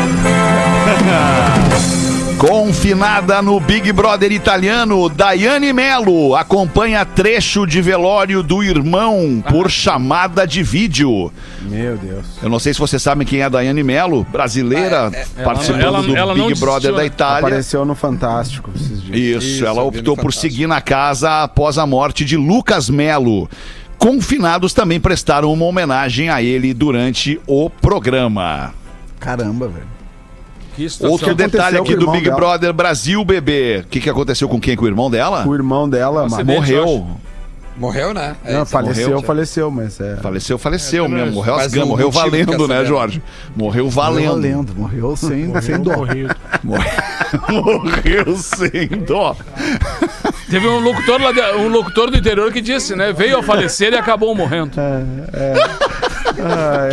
Confinada no Big Brother italiano, Daiane Melo acompanha trecho de velório do irmão por chamada de vídeo. Meu Deus. Eu não sei se vocês sabem quem é a Daiane Melo, brasileira, participando ela- do ela não Big Brother desistiu, da né? Itália. Apareceu no Fantástico esses dias. Isso, Isso, ela optou por Fantástico. seguir na casa após a morte de Lucas Melo. Confinados também prestaram uma homenagem a ele durante o programa. Caramba, velho. Que situação. Outro detalhe aqui do Big dela? Brother Brasil, bebê. O que, que aconteceu com quem? Com o irmão dela? O irmão dela Nossa, Morreu. Morreu, né? É Não, faleceu, morreu. faleceu, mas é. Faleceu, faleceu mesmo. Morreu as gamas, o morreu valendo, né. Jorge? Morreu Morreu valendo. valendo. Morreu sem, sem dó. Morreu sem dó. Teve um locutor, lá de- um locutor do interior que disse, né? Veio a falecer e acabou morrendo. Ai, Que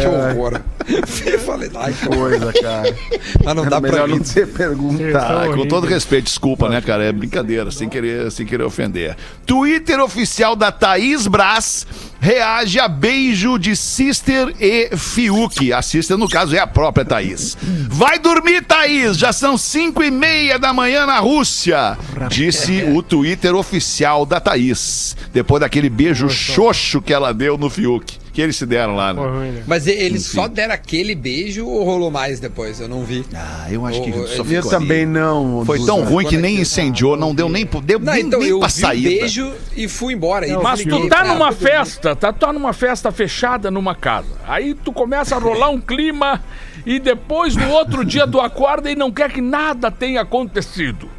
ai, horror. Eu falei, ai, coisa, cara. Mas não dá pra mim. não ser perguntar. Ah, com todo respeito, desculpa, né, cara? É brincadeira, sem querer, sem querer ofender. Twitter oficial da Thaís Brás reage a beijo de Sister e Fiuk. A Sister, no caso, é a própria Thaís. Vai dormir, Thaís! Já são cinco e meia da manhã na Rússia, disse o Twitter oficial da Thaís. Depois daquele beijo xoxo que ela deu no Fiuk. Que eles se deram lá, né? Né? Mas eles só deram aquele beijo ou rolou mais depois? Eu não vi. Ah, eu acho que Eu- só eu Eu ficou também ali. não. Foi tão ruim que é nem incendiou, não deu nem, deu Não, nem, então nem eu pra vi o beijo e fui embora. E Mas tu tá numa festa, tá, tá numa festa fechada numa casa. Aí tu começa a rolar um clima e depois no outro dia tu acorda e não quer que nada tenha acontecido.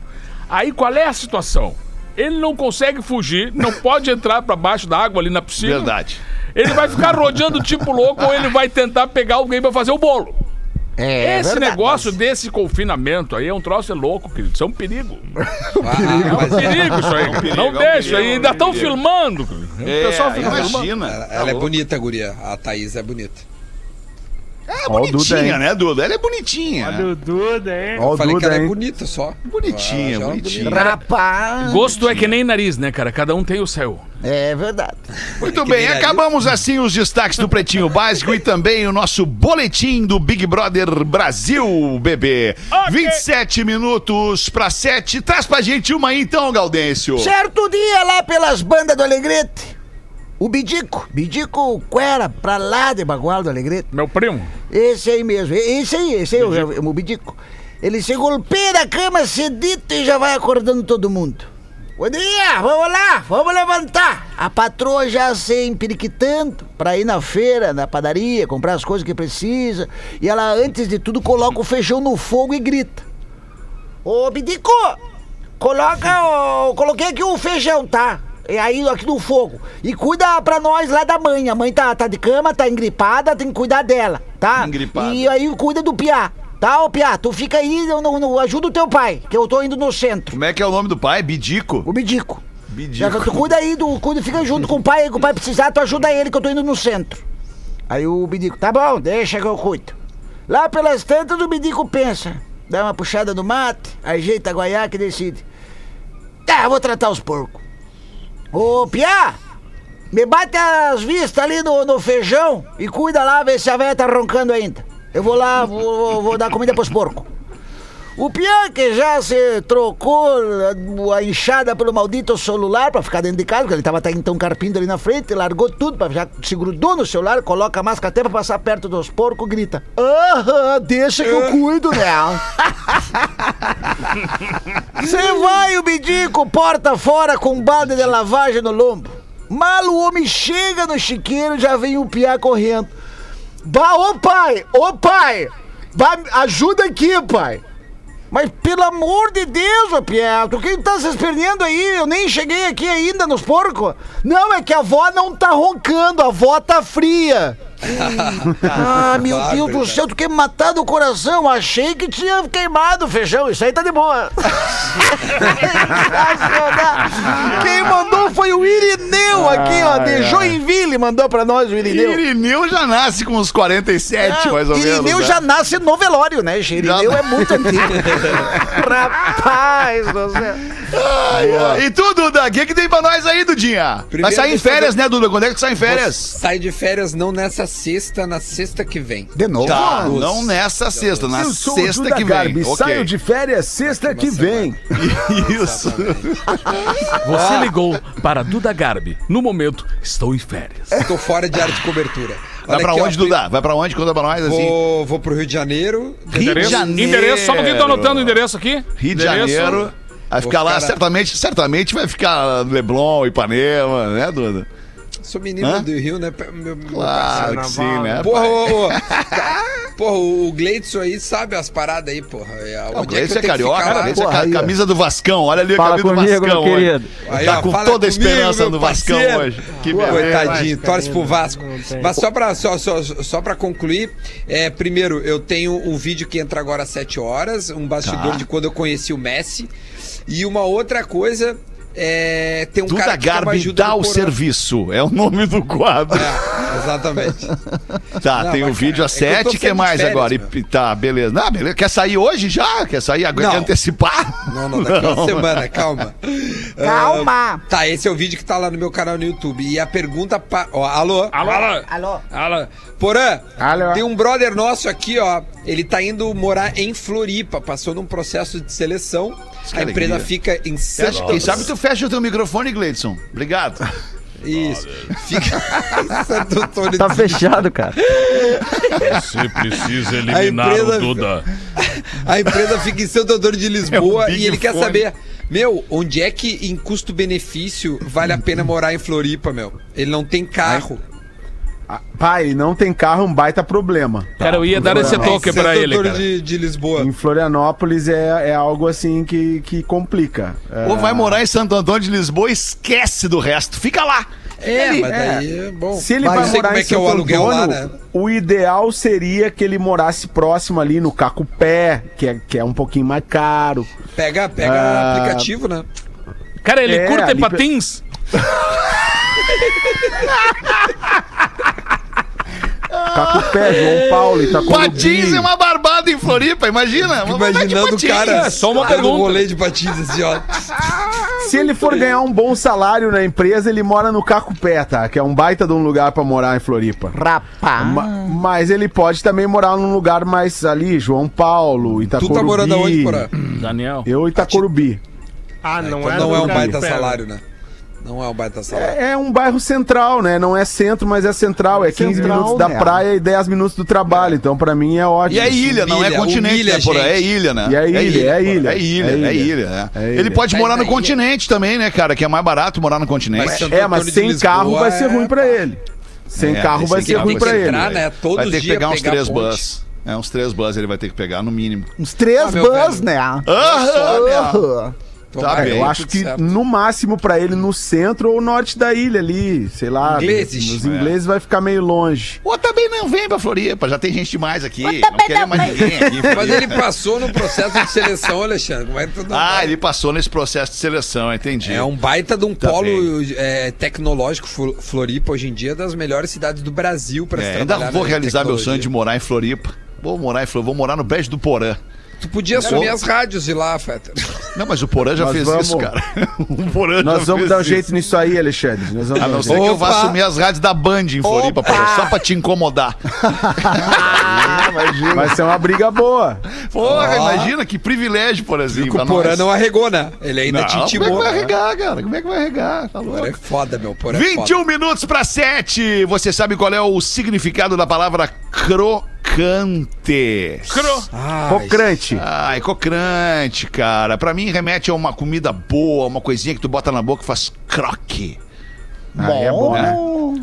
Aí qual é a situação? Ele não consegue fugir, não pode entrar pra baixo da água ali na piscina. Verdade. Ele vai ficar rodeando tipo louco ou ele vai tentar pegar alguém pra fazer o bolo. É Esse verdade. negócio desse confinamento aí é um troço é louco, querido. Isso é um perigo. Ah, É um mas perigo isso aí. perigo, não é um deixa. perigo, e ainda é um estão perigo. filmando. querido. O pessoal É, fica filmando. imagina. ela, Tá ela é louco. bonita, a guria. A Thaís é bonita. É Ó Duda, bonitinha, hein? né, Duda? Ela é bonitinha. Olha o Duda, hein? Ó o Falei que Duda, ela é hein? bonita só. Bonitinha, Ah, é bonitinha. Rapaz. Gosto é que nem nariz, né, cara? Cada um tem o seu. É verdade. Muito que bem, acabamos assim os destaques do Pretinho Básico e também o nosso boletim do Big Brother Brasil, bebê. 27 minutos para 7. Traz pra gente uma aí então, Gaudêncio. Certo dia lá pelas bandas do Alegrete, o Bidico, Bidico Quera, pra lá de Bagual do Alegrete. Meu primo. Esse aí mesmo, esse aí, esse aí, o, o Bidico. Ele se golpeia da cama cedito e já vai acordando todo mundo. Bom dia, vamos lá, vamos levantar. A patroa já se empiriquitando pra ir na feira, na padaria, comprar as coisas que precisa. E ela, antes de tudo, coloca o feijão no fogo e grita. Ô, Bidico, coloca o... Coloquei aqui o feijão, tá? E aí, aqui no fogo. E cuida pra nós lá da mãe. A mãe tá, tá de cama, tá engripada, tem que cuidar dela, tá? Engripada. E aí cuida do Piá. Tá, ô Piá, tu fica aí, não, não, não, ajuda o teu pai, que eu tô indo no centro. Como é que é o nome do pai? Bidico? O Bidico. Já Bidico. tu cuida aí, do, cuida, fica junto com o pai, que o pai precisar, tu ajuda ele, que eu tô indo no centro. Aí o Bidico, tá bom, deixa que eu cuido. Lá pelas tantas, o Bidico pensa, dá uma puxada no mate, ajeita a guaiaca e decide. Tá, eu vou tratar os porcos. Ô, Piá, me bate as vistas ali no, no feijão e cuida lá, vê se a velha tá roncando ainda. Eu vou lá, vou, vou- vou dar comida pros porcos. O Piá que já se trocou a, enxada pelo maldito celular pra ficar dentro de casa, porque ele tava até então carpindo ali na frente, largou tudo, pra, já se grudou no celular, coloca a máscara até pra passar perto dos porcos, grita: Aham, deixa que eu cuido, né? Você vai, o bidico, porta fora com balde de lavagem no lombo. Mal o homem chega no chiqueiro, já vem o piá correndo. Bah, ô pai, ô pai, vai, ajuda aqui, pai. Mas pelo amor de Deus, ô Pietro, quem tá se esperneando aí? Eu nem cheguei aqui ainda nos porcos. Não, é que a avó não tá roncando, a avó tá fria. ah, meu Deus do céu, tu quer matar do coração. Achei que tinha queimado o feijão. Isso aí tá de boa. Quem mandou foi o Irineu aqui, ó, de Joinville. Mandou pra nós o Irineu. Irineu já nasce com uns 47, mais ou menos. Irineu né? já nasce no velório, né? Irineu Já- é muito antigo. Rapaz do céu. Ai, ai. E tu, Duda, o que, que tem pra nós aí, Dudinha? Vai Primeiro, sair em eu férias, ver- né, Duda? Quando é que tu sai em férias? Sai de férias não nessa sexta, na sexta que vem. De novo? Tá, Doze. não nessa sexta, na Eu sou o sexta Duda que Garbi, vem. Ok. saio de férias sexta que vem. Isso. Você ligou para Duda Garbi. No momento, estou em férias. Tô fora de área de cobertura. Vai Olha pra aqui, ó, onde, Duda? Vai pra onde? Conta pra nós, assim. Vou, vou pro Rio de Janeiro. Rio de Janeiro. endereço, só um pouquinho, tô anotando o endereço aqui. Rio de Endereço. Janeiro. Vai ficar lá, ficar- certamente, certamente vai ficar Leblon, Ipanema, né, Duda? Sou menino Hã? do Rio, né? Meu, meu Claro que Carnaval, sim, né? né? Porra, pai? ô, ô, tá, porra, o Gleidson aí sabe as paradas aí, porra. É, Não, o é, que eu tenho que carioca, é Porra, ó. camisa do Vascão. Olha ali a camisa comigo, do Vascão. meu querido. Aí, tá ó, com toda a esperança meu do Vascão hoje. Que Pô, beleza. Coitadinho, torce pro Vasco. Mas só pra, só, só, só pra concluir, é, primeiro, eu tenho um vídeo que entra agora às 7 horas, um bastidor Tá. de quando eu conheci o Messi. E uma outra coisa, é, tem um Duda cara que Garbi ajuda dá o serviço. É o nome do quadro. É, exatamente. Tá, Não, tem o mas, vídeo cara, às é que 7, que mais férias, agora? E- tá, beleza. Não, beleza. Quer sair hoje já? Quer sair agora? Não. Quer antecipar? Não, não, daqui a uma semana, calma. Calma. Ah, tá, esse é o vídeo que tá lá no meu canal no YouTube. E a pergunta. Pa... Ó, alô? Alô, alô. Alô? Alô. Porã, Alô? tem um brother nosso aqui, ó. Ele tá indo morar em Floripa. Passou num processo de seleção. A empresa alegria. fica em Santos. Quem sabe tu fecha o teu microfone, Gleidson. Obrigado. Isso. Fica em Santo Antônio Tá fechado, cara. Você precisa eliminar empresa- o Duda. A empresa fica em Santo Antônio de Lisboa É um e ele quer fone. saber, meu, onde é que em custo-benefício vale a pena morar em Floripa, meu? Ele não tem carro. Ah, Pai, não tem carro é um baita problema. Cara, eu ia dar esse toque pra ele, cara. de, de Lisboa. Em Florianópolis é, é algo assim que, que complica. É, Ou vai morar em Santo Antônio de Lisboa, esquece do resto. Fica lá. É, ali, mas é. daí é bom. Se ele Mas vai morar como em é que é o Santo aluguel lá, Antônio, né? o ideal seria que ele morasse próximo ali no Cacupé, que é, que é um pouquinho mais caro. Pega, pega Ah. aplicativo, né? Cara, ele É, curta ali- patins. Cacupé, João Paulo, Itacorubi. Patins é uma barbada em Floripa, imagina. Imaginando o cara É, só uma dando pergunta. um rolê de patins assim, ó. Se ele for ganhar um bom salário na empresa, ele mora no Cacupé, tá? Que é um baita de um lugar pra morar em Floripa. Rapaz. Ma- mas ele pode também morar num lugar mais ali, João Paulo, Tu Itacorubi. tá morando aonde, Porã? Daniel. Eu, Itacorubi. Ah, não Então é não é um baita de pé, salário, né? Não é um baita salário. É, é um bairro central, né? Não é centro, mas é central. É 15 Central, minutos da né? praia e 10 minutos do trabalho. Então, pra mim, é ótimo. E é ilha, não é continente, humilha né, porra? É ilha, né? E é ilha, é ilha. É é ilha, ilha. é ilha. né? É Ele ilha. pode Mas morar no ilha- continente também, né, cara? Que é mais barato morar no continente. Mas É, mas sem Lisboa carro vai ser é- ruim pra ele. Sem É, carro vai ser ruim pra ele. entrar, né? Todos vai ter que pegar uns três bus. É, uns três bus ele vai ter que pegar, no mínimo. Uns três Ah, bus, né? Aham, Tá bem, Eu acho que certo. no máximo pra ele no centro ou norte da ilha ali, sei lá. Ingleses. Nos ingleses vai ficar meio longe. Ou também não vem pra Floripa, já tem gente demais aqui. Não quer mais ninguém aqui. Mas ele passou no processo de seleção, Alexandre. É Ah, vai? ele passou nesse processo de seleção, entendi. É um baita de um Tá polo é, tecnológico. Flo- Floripa, hoje em dia, é das melhores cidades do Brasil para se É, ainda trabalhar vou na realizar meu tecnologia. sonho de morar em Floripa. Vou morar em Floripa, vou morar no Brejo do Porã. Tu podia assumir as rádios de lá, Fetter. Não, mas o Porã já Nós fez vamos- isso, cara. O Porã já Nós vamos fez dar um isso. jeito nisso aí, Alexandre. Nós vamos A dar não um ser jeito. que eu vá Opa! assumir as rádios da Band em Floripa! Porã, só pra te incomodar. Ah, Vai ser uma briga boa. Porra, imagina que privilégio, por exemplo. O Porã não arregou, né? Ele ainda te Não, como é que intimou. vai arregar, cara? Como é que vai arregar? Tá louco? É foda, meu. Porã é 21 minutos para 7. Você sabe qual é o significado da palavra crocante? Cro. Cocrante. Ai, cocrante, cara. Pra mim remete a uma comida boa, uma coisinha que tu bota na boca e faz croque. Ah, é bom, né?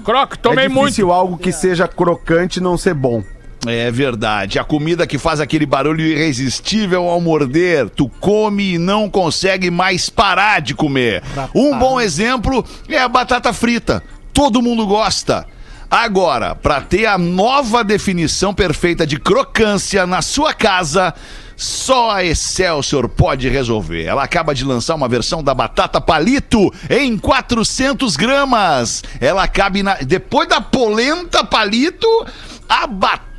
Croque, tomei é muito. difícil algo que seja crocante não ser bom. É verdade. A comida que faz aquele barulho irresistível ao morder. Tu come e não consegue mais parar de comer. Um bom exemplo é a batata frita. Todo mundo gosta. Agora, para ter a nova definição perfeita de crocância na sua casa, só a Excelsior pode resolver. Ela acaba de lançar uma versão da batata palito em 400 gramas. Ela cabe na. Depois da polenta palito, a batata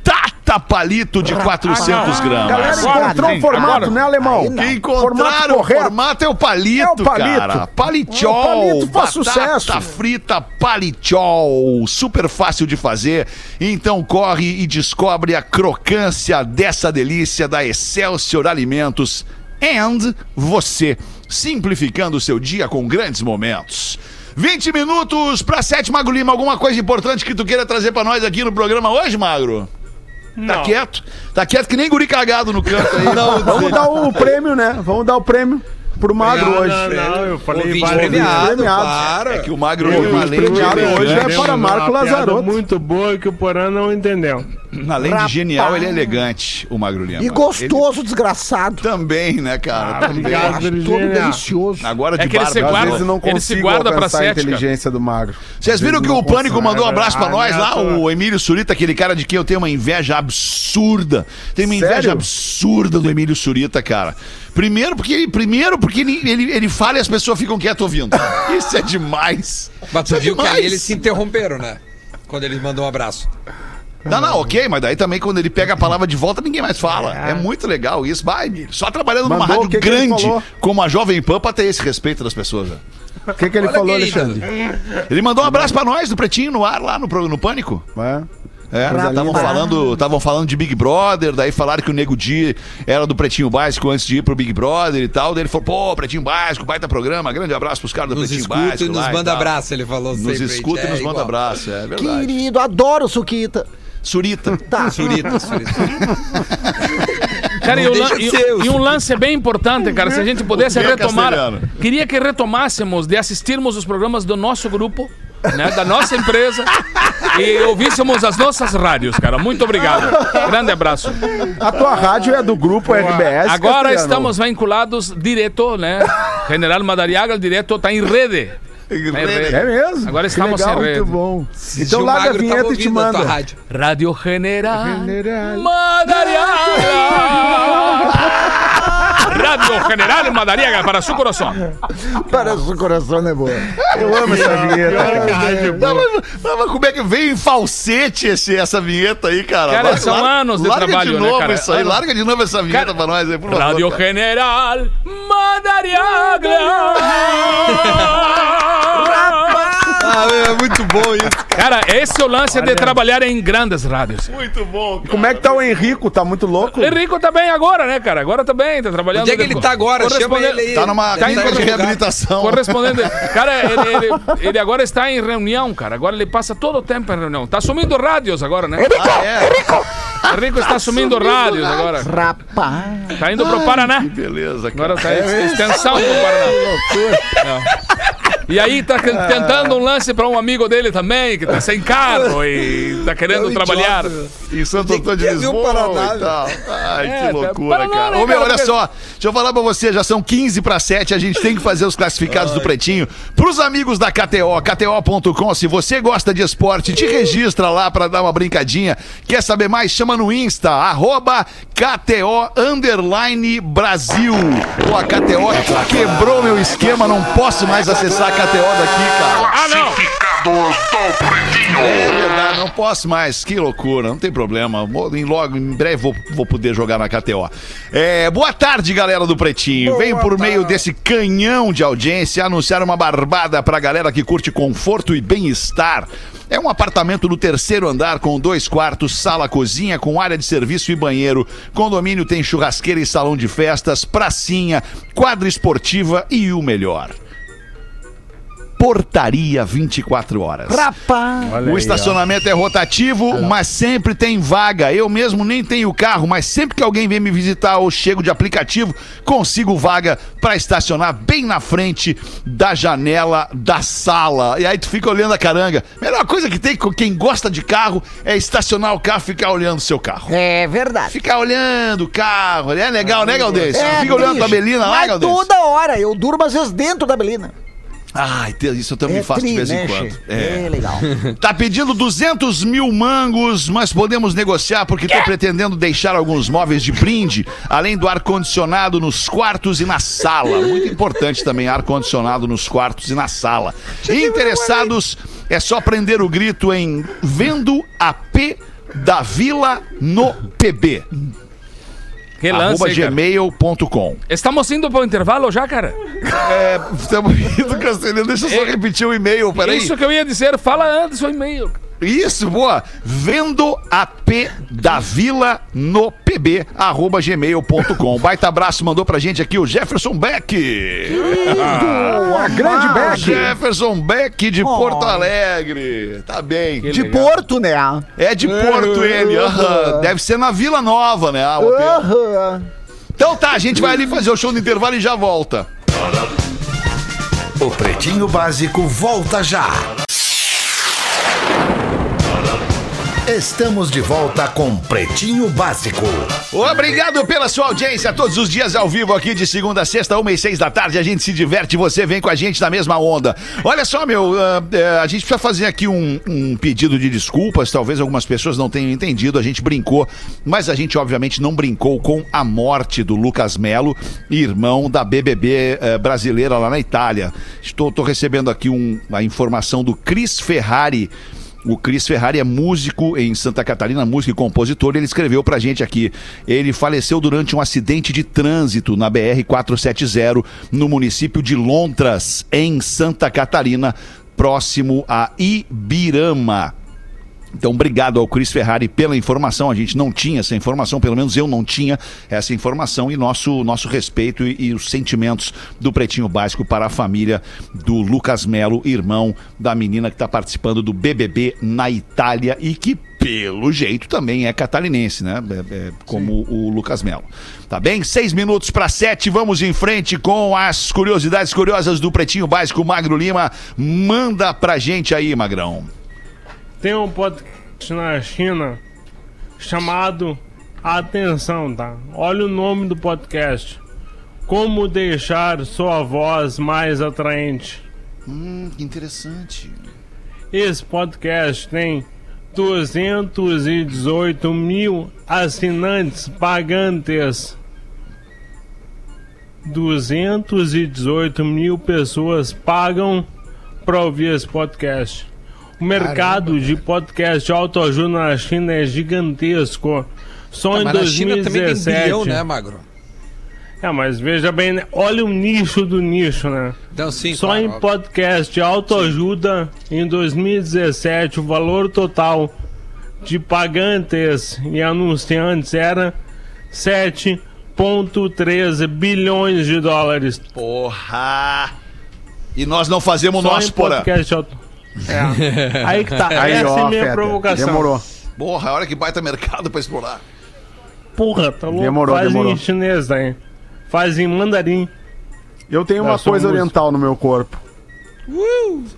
palito de 400 gramas. Galera, encontrou o formato, agora- né, alemão? Que encontraram o correto. formato é o palito, É o palito. cara. Palitiol. O palito faz batata sucesso. frita palitiol. Super fácil de fazer. Então corre e descobre a crocância dessa delícia da Excelsior Alimentos. And você, simplificando o seu dia com grandes momentos. 20 minutos para sete, Magro Lima. Alguma coisa importante que tu queira trazer para nós aqui no programa hoje, Magro? Tá Não. quieto? Tá quieto que nem guri cagado no canto aí. Vamos dar o prêmio, né? Vamos dar o prêmio pro Magro Não, hoje. não, não, eu falei Ouvinte várias premiado, premiado. claro. É que o Magro O além de premiado hoje é para Marco Lazarotto. muito boa que o Porã não entendeu. além de genial, ele é elegante, o Magro Lima. E gostoso, desgraçado. Ele também, né, cara? Ah, também. obrigado, Todo delicioso. Agora de É que ele se barba. Às guarda- vezes não ele se guarda pra a inteligência do Magro. Vocês viram que o Pânico mandou um abraço pra Ah, nós lá, minha o Emílio Surita, aquele cara de quem eu tenho uma inveja absurda. Tenho uma inveja Sério? absurda do Emílio Surita, cara. Primeiro porque ele, primeiro porque ele, ele, ele fala e as pessoas ficam quietas ouvindo. Isso é demais. Mas tu é viu que demais. ali eles se interromperam, né? Quando ele mandou um abraço. Não, não, ok, mas daí também quando ele pega a palavra de volta, ninguém mais fala. É, muito legal isso. Vai, Emílio. Só trabalhando numa Mandou, rádio o que que grande falou? como a Jovem Pan pra ter esse respeito das pessoas. né? O que, que ele Olha, falou, querido. Alexandre? Ele mandou um abraço pra nós do Pretinho no ar lá no, no Pânico. É. É, estavam falando, estavam falando de Big Brother, daí falaram que o Nego Di era do Pretinho Básico antes de ir pro Big Brother e tal. Daí ele falou, pô, Pretinho Básico, baita programa, grande abraço pros caras do Nos Pretinho escuta Básico. e nos manda abraço, ele falou Nos sempre. escuta e É nos manda igual. abraço, é verdade. Querido, adoro o Suquita. Surita. Tá. Surita, surita. Cara, e, lan- e- e um lance bem importante, cara, se a gente pudesse é, retomar. Castelhano? Queria que retomássemos de assistirmos os programas do nosso grupo, né, da nossa empresa, e ouvíssemos as nossas rádios, cara. Muito obrigado. Grande abraço. A tua rádio é do grupo RBS. Agora Castelhano. estamos vinculados direto, né? General Madariaga, direto. Tá em rede. É mesmo? Agora estamos legal, muito bom. Então larga a vinheta e te manda. rádio. Rádio General, General. Madariaga. Rádio General Madariaga para seu coração. Parece o coração, né, boa? Eu amo essa vinheta. Cara. rádio Não, mas, mas como é que veio em falsete esse, essa vinheta aí, cara? Cara, Vai, são anos de larga trabalho, de né, novo cara? isso aí, larga de novo essa vinheta Cara, pra nós aí, por favor. Rádio. General Madariaga. É muito bom isso. Cara, esse é o lance de trabalhar em grandes rádios. Muito bom, cara. Como é que tá o Henrico? Tá muito louco? Henrico tá bem agora, né, cara? Agora tá bem, tá trabalhando. Onde é que ele tá agora? Chama Correspondente- ele aí. Tá numa Tá em clínica de reabilitação. Correspondente. Cara, ele, ele- ele agora está em reunião, cara. Agora ele passa todo o tempo em reunião. Tá assumindo rádios agora, né? Ah, é? Henrico está assumindo rádios agora. Rapaz. Tá indo pro Paraná. Que beleza, cara. Agora tá em extensão do Paraná. É. E aí tá que- tentando um lance pra um amigo dele também, que tá sem carro e tá querendo É um trabalhar. idiota. Em Santo Antônio de Lisboa Paraná, e tal. Ai, É, que loucura, Paraná, cara. né, Ô, meu, olha Porque- só. Deixa eu falar pra você, já são 15 para 7, a gente tem que fazer os classificados do Pretinho. Pros amigos da KTO, kto.com, se você gosta de esporte, te registra lá pra dar uma brincadinha. Quer saber mais? Chama no Insta, arroba KTO Underline Brasil. Pô, a KTO quebrou meu esquema, não posso mais acessar a KTO daqui, cara. Ah, não! É verdade, não posso mais. Que loucura, não tem problema. Em logo, em breve vou, vou poder jogar na KTO. É, boa tarde, galera do Pretinho. Venho por meio desse canhão de audiência anunciar uma barbada pra galera que curte conforto e bem-estar. É um apartamento no terceiro andar com dois quartos, sala, cozinha, com área de serviço e banheiro. Condomínio tem churrasqueira e salão de festas, pracinha, quadra esportiva e o melhor. Portaria 24 horas. Rapaz. Olha O aí, estacionamento é rotativo, mas sempre tem vaga. Eu mesmo nem tenho carro, mas sempre que alguém vem me visitar ou chego de aplicativo, consigo vaga pra estacionar bem na frente da janela da sala. E aí tu fica olhando a caranga. Melhor coisa que tem com quem gosta de carro é estacionar o carro e ficar olhando o seu carro. É verdade. Ficar olhando o carro. É legal, né, Galdês? É fica olhando a. Belina lá, Galdês? toda hora. Eu durmo às vezes dentro da Belina. Ai, isso eu também é faço de tri, vez né, em quando. che? É. legal. Tá pedindo 200 mil mangos, mas podemos negociar porque tô pretendendo deixar alguns móveis de brinde, além do ar-condicionado nos quartos e na sala. Muito importante também ar-condicionado nos quartos e na sala. Interessados, é só prender o grito em Vendo AP da Vila no PB. Relance Arroba gmail.com. Estamos indo para o intervalo já, cara? É, estamos indo, Castelhano. Deixa eu só repetir o e-mail, peraí. Isso que eu ia dizer. Fala antes o e-mail. Isso, boa. Vendo AP da Vila no pb, arroba gmail.com. Baita abraço mandou pra gente aqui o Jefferson Beck. A grande Beck. Jefferson Beck de Oh. Porto Alegre. Tá bem. De Porto, né? É de Porto ele. aham. Deve ser na Vila Nova, né? OP. Aham. Então tá, a gente vai ali fazer o show do intervalo e já volta. O Pretinho Básico volta já. Estamos de volta com Pretinho Básico. Obrigado pela sua audiência. Todos os dias ao vivo aqui de segunda a sexta, uma e seis da tarde. A gente se diverte. Você vem com a gente na mesma onda. Olha só, meu, ah, eh, a gente precisa fazer aqui um, um pedido de desculpas. Talvez algumas pessoas não tenham entendido. A gente brincou, mas a gente obviamente não brincou com a morte do Lucas Melo, irmão da BBB eh, brasileira lá na Itália. Estou, recebendo aqui um, a informação do Cris Ferrari. O Cris Ferrari é músico em Santa Catarina, músico e compositor. Ele escreveu pra gente aqui. Ele faleceu durante um acidente de trânsito na BR-470, no município de Lontras, em Santa Catarina, próximo a Ibirama. Então, obrigado ao Cris Ferrari pela informação. A gente não tinha essa informação, pelo menos eu não tinha essa informação. E nosso, nosso respeito e, e os sentimentos do Pretinho Básico para a família do Lucas Melo, irmão da menina que está participando do BBB na Itália e que, pelo jeito, também é catarinense, né? É- é como o Lucas Melo. Tá bem? Seis minutos para sete. Vamos em frente com as curiosidades curiosas do Pretinho Básico. Magro Lima, manda pra gente aí, Magrão. Tem um podcast na China chamado Atenção, tá? Olha o nome do podcast. Como deixar sua voz mais atraente. Hum, que interessante. Esse podcast tem 218 mil assinantes pagantes. 218 mil pessoas pagam para ouvir esse podcast. O mercado de podcast de autoajuda na China é gigantesco. Só em Mas na China também tem 2017. bilhão, né, Magro? É, mas veja bem, né? olha o nicho do nicho, né? Então, sim, Só claro, em óbvio. podcast de autoajuda, em 2017, o valor total de pagantes e anunciantes era 7,13 bilhões de dólares. Porra! E nós não fazemos Só nosso, porra. auto... É. Aí que tá. Aí, Essa ó, é minha Feta, provocação. Demorou. Porra, olha que baita mercado pra explorar. Porra, tá louco? Demorou, Faz demorou. em chinês, daí. Faz em mandarim. Eu tenho uma coisa oriental no meu corpo.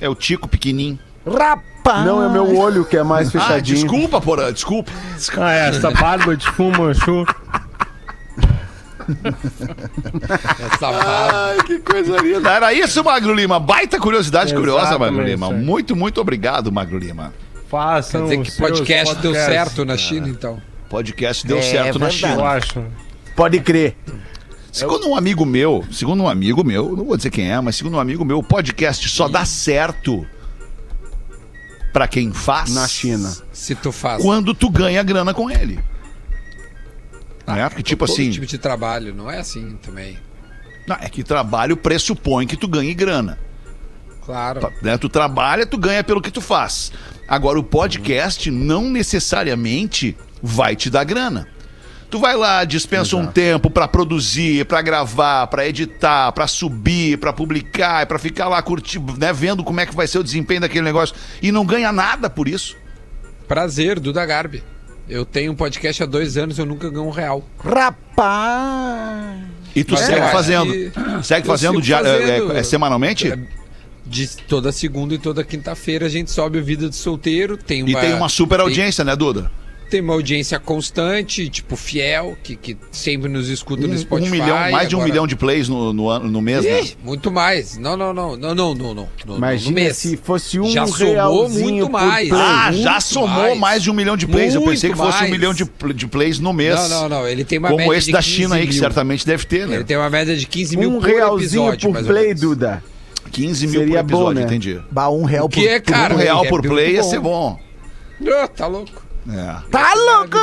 É o Tico pequenininho. Rapaz. Não, é meu olho que é mais Ah, fechadinho. desculpa, porra, desculpa. Ah, essa barba de fumanchu. Ai, que coisa linda. Era isso, Magro Lima. Baita curiosidade curiosa, Magro Lima. isso. Muito, muito obrigado, Magro Lima. Façam Quer dizer que podcast deu certo na China, então. Podcast deu É certo na verdade. Eu China. acho. Pode crer. Segundo um amigo meu, segundo um amigo meu, não vou dizer quem é, mas segundo um amigo meu, o podcast só dá certo pra quem faz Na China. Se tu faz. quando tu ganha grana com ele. Né? Porque, tipo Todo assim, tipo de trabalho, não é assim também. não, é que trabalho pressupõe que tu ganhe grana. Claro. Tá, né? Tu trabalha, tu ganha pelo que tu faz. Agora, o podcast não necessariamente vai te dar grana. Tu vai lá, dispensa um tempo pra produzir, pra gravar, pra editar, pra subir, pra publicar, pra ficar lá curtindo, né, vendo como é que vai ser o desempenho daquele negócio e não ganha nada por isso. Prazer, Duda Garbi. Eu tenho um podcast há dois anos eu nunca ganho um real. Rapaz! E tu Mas segue acho fazendo. que- Segue eu fazendo é- fazendo. é- é semanalmente? De toda segunda e toda quinta-feira a gente sobe o Vida de Solteiro. Tem uma, E tem uma super tem- audiência, né, Duda? Tem uma audiência constante, tipo, fiel, que, que sempre nos escuta no Um, Spotify. um milhão, mais de um agora- milhão de plays no, no, ano- no mês, né? Ih, muito mais. Não, não, não. Não, não, não, não. No, no Imagina mês. se fosse um Já somou muito por mais. play. Ah, Muito já somou mais. mais. de um milhão de plays. Eu pensei que Muito fosse um milhão de, pl- de plays no mês. Não, não, não. Ele tem uma Como média esse de da 15 China aí, que mil. certamente deve ter, né? Ele tem uma média de 15 mil Um por realzinho episódio, por play. Duda. 15 mil Seria por episódio, bom, né? entendi. Bah, um real O que é, cara? um real é por muito play ia bom. ser bom. Ah, tá louco. É. Tá louco?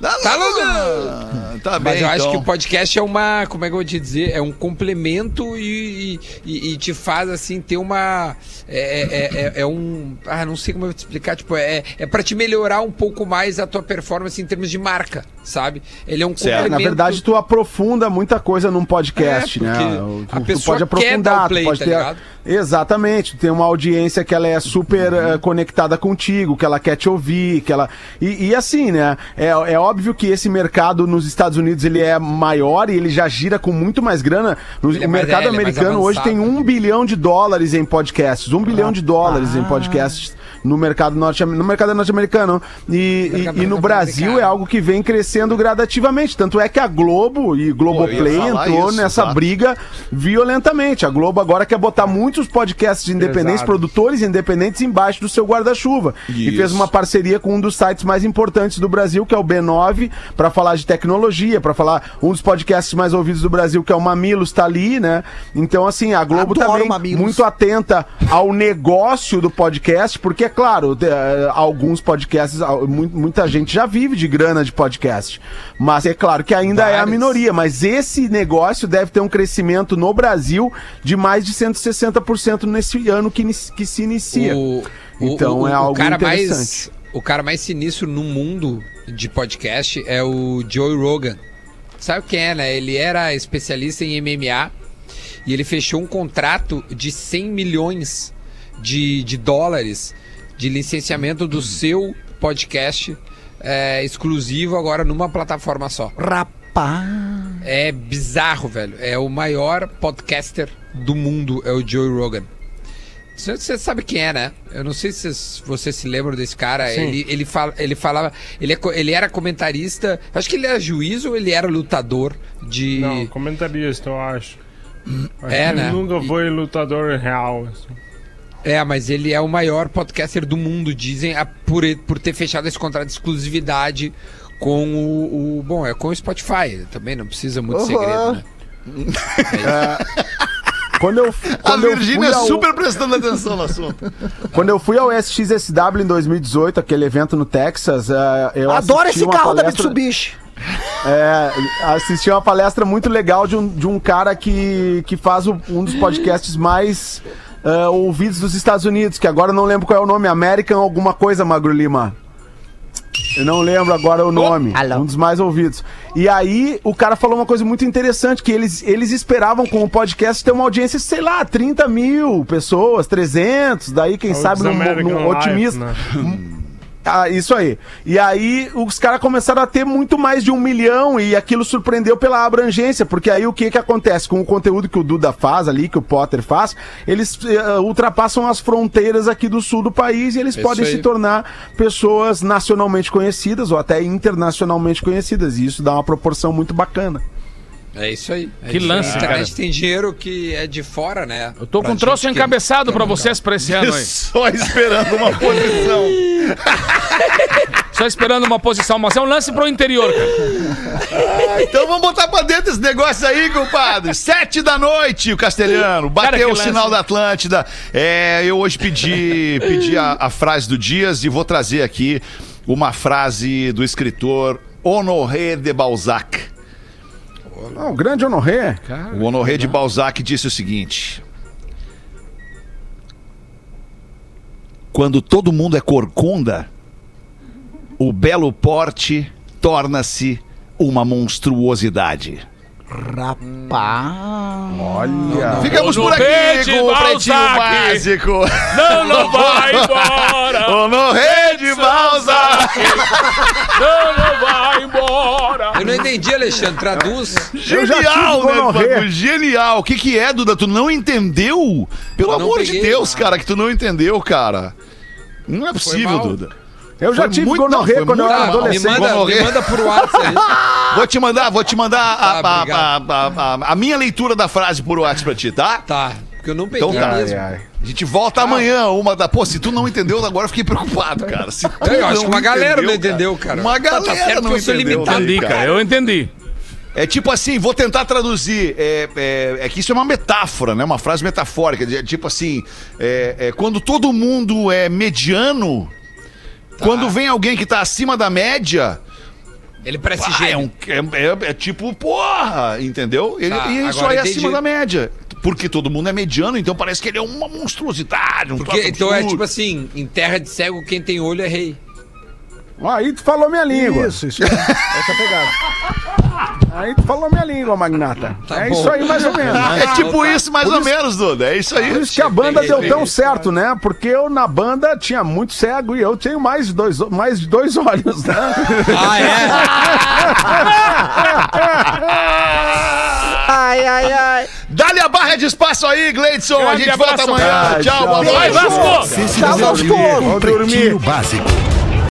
Tá louco? Tá bem, Mas eu acho então. que o podcast é uma. Como é que eu vou te dizer? É um complemento e, e- e te faz, assim, ter uma. É, é- é- é um. Ah, não sei como eu vou te explicar. Tipo, é, é pra te melhorar um pouco mais a tua performance em termos de marca, sabe? Ele é um Certo. complemento. Na verdade, tu aprofunda muita coisa num podcast, É, né? a Tu, tu pessoa pode quer dar aprofundar, o play, tu pode tá ter. ligado? Exatamente, tu tem uma audiência que ela é super Uhum. eh, conectada contigo, que ela quer te ouvir, que ela. E, e assim, né? É, é óbvio que esse mercado nos Estados Unidos ele é maior e ele já gira com muito mais grana. No- é o mercado é, é americano hoje tem avançado. um bilhão de dólares em podcasts. Um bilhão de dólares em podcasts no mercado norte no mercado norte-americano. E, Mercado e, e no Brasil é algo que vem crescendo gradativamente. Tanto é que a Globo e Globoplay Pô, entrou isso, nessa exato. briga violentamente. A Globo agora quer botar muitos podcasts independentes, Exato. produtores independentes embaixo do seu guarda-chuva. E fez uma parceria com um dos sites mais importantes do Brasil, que é o B9, para falar de tecnologia, para falar um dos podcasts mais ouvidos do Brasil, que é o Mamilos, tá ali, né? Então, assim, a Globo Adoro também Mamilos. muito atenta ao negócio do podcast, porque, é claro, te- eh, alguns podcasts, muita gente já vive de grana de podcast. Mas é claro que ainda é a minoria. Mas esse negócio deve ter um crescimento no Brasil de mais de 160% nesse ano que, que se inicia. O, Então o- é o algo cara interessante. mais O cara mais sinistro no mundo de podcast é o Joe Rogan. Sabe quem é, né? Ele era especialista em MMA e ele fechou um contrato de 100 milhões de, de dólares de licenciamento do seu podcast é, exclusivo agora numa plataforma só. Rapaz. É bizarro, velho. É o maior podcaster do mundo, é o Joe Rogan. Você você sabe quem é, né? Eu não sei se vocês- se lembram desse cara. Ele, ele, fala, ele falava. Ele, é ele era comentarista. Acho que ele era juiz ou ele era lutador de. Não, comentarista, eu acho. Acho É, que né? ele nunca foi lutador real. assim. É, mas ele é o maior podcaster do mundo, dizem, a- por, por ter fechado esse contrato de exclusividade com o, o- Bom, é com o Spotify. Também não precisa muito Uhum. segredo, né? Quando eu, A quando eu Virgínia fui ao- super prestando atenção no assunto. Quando eu fui ao SXSW em 2018, aquele evento no Texas, eh, eu Adoro esse uma carro da palestra- Mitsubishi. É, assisti uma palestra muito legal de um, de um cara que, que faz o- um dos podcasts mais eh, ouvidos dos Estados Unidos, que agora eu não lembro qual é o nome, American alguma coisa, Magro Lima. Eu não lembro agora o nome. Alô. Um dos mais ouvidos. E aí, o cara falou uma coisa muito interessante: que eles, eles esperavam com o podcast ter uma audiência, sei lá, 30 mil pessoas, 300, daí, quem sabe, num, American num Life, otimismo. né? Ah, isso aí. E aí os caras começaram a ter muito mais de um milhão e aquilo surpreendeu pela abrangência, porque aí o que que acontece com o conteúdo que o Duda faz ali, que o Potter faz, eles eh, ultrapassam as fronteiras aqui do sul do país e eles Isso podem aí. se tornar pessoas nacionalmente conhecidas ou até internacionalmente conhecidas e isso dá uma proporção muito bacana. É isso aí. é Que isso aí. lance, A cara. tem dinheiro que é de fora, né? Eu tô Pra com um troço gente encabeçado que pra vocês pra esse ano aí. Só esperando uma posição. Só esperando uma posição, mas é um lance pro interior, cara. Então vamos botar pra dentro esse negócio aí, compadre. Sete da noite, o Castelhano. Cara, Bateu que o lance. sinal da Atlântida. É, eu hoje pedi, pedi a, a frase do Dias e vou trazer aqui uma frase do escritor Honoré de Balzac. Ah, o grande Honoré. O Honoré de Balzac disse o seguinte: Quando todo mundo é corcunda, o belo porte torna-se uma monstruosidade. Rapaz. Olha. Ficamos por Honoré aqui de com o Pretinho Balzac. Básico. Não, não vai embora! Honoré de Balzac. Não, não vai embora! Eu não entendi, Alexandre. Traduz. Genial, né. Fago? Genial. O que que é, Duda? Tu não entendeu? Pelo não amor de peguei. Deus, cara, que tu não entendeu, cara. Não é possível. Duda. Eu já Foi tive muito- gonorreia quando eu era mal. me adolescente. manda, me manda por WhatsApp aí. Vou te mandar, vou te mandar a, Tá, a- a- obrigado. a- a- a- a minha leitura da frase por WhatsApp pra ti, tá? Tá, porque eu não peguei Então tá. mesmo. Ai, ai. A gente volta amanhã, uma da. Pô, se tu não entendeu, agora eu fiquei preocupado, cara. Se tu Eu acho que uma galera não entendeu, cara. Uma Tá- tá galera certo não que eu sou entendeu. limitado. né, Entendi, cara, eu entendi. É tipo assim, vou tentar traduzir. É, é- é que isso é uma metáfora, né? Uma frase metafórica. de- Tipo assim, é- é quando todo mundo é mediano, Tá. quando vem alguém que tá acima da média, Ele parece pá, é, um- é- é- é tipo, porra, entendeu? Ele, Tá, e isso aí é acima da média. Porque todo mundo é mediano, então parece que ele é uma monstruosidade, um Porque, então é tipo assim, em terra de cego, quem tem olho é rei. Aí tu falou minha língua. Isso, isso. Essa pegada. Aí tu falou minha língua, Magnata. Tá é bom. isso aí, mais ou menos. É tipo isso, mais Por ou isso- menos, Duda. É isso aí. Por isso que a banda deu tão certo, né? Porque eu na banda tinha muito cego e eu tenho mais de dois, mais de dois olhos, né? Ah, é? Ai, ai, ai. Dá-lhe a barra de espaço aí, Gleidson. A Grande gente volta abraço, amanhã. cara. Tchau, Tchau. boa Vai, noite. Vasco! Você se Tchau, Vasco. dormir. Básico.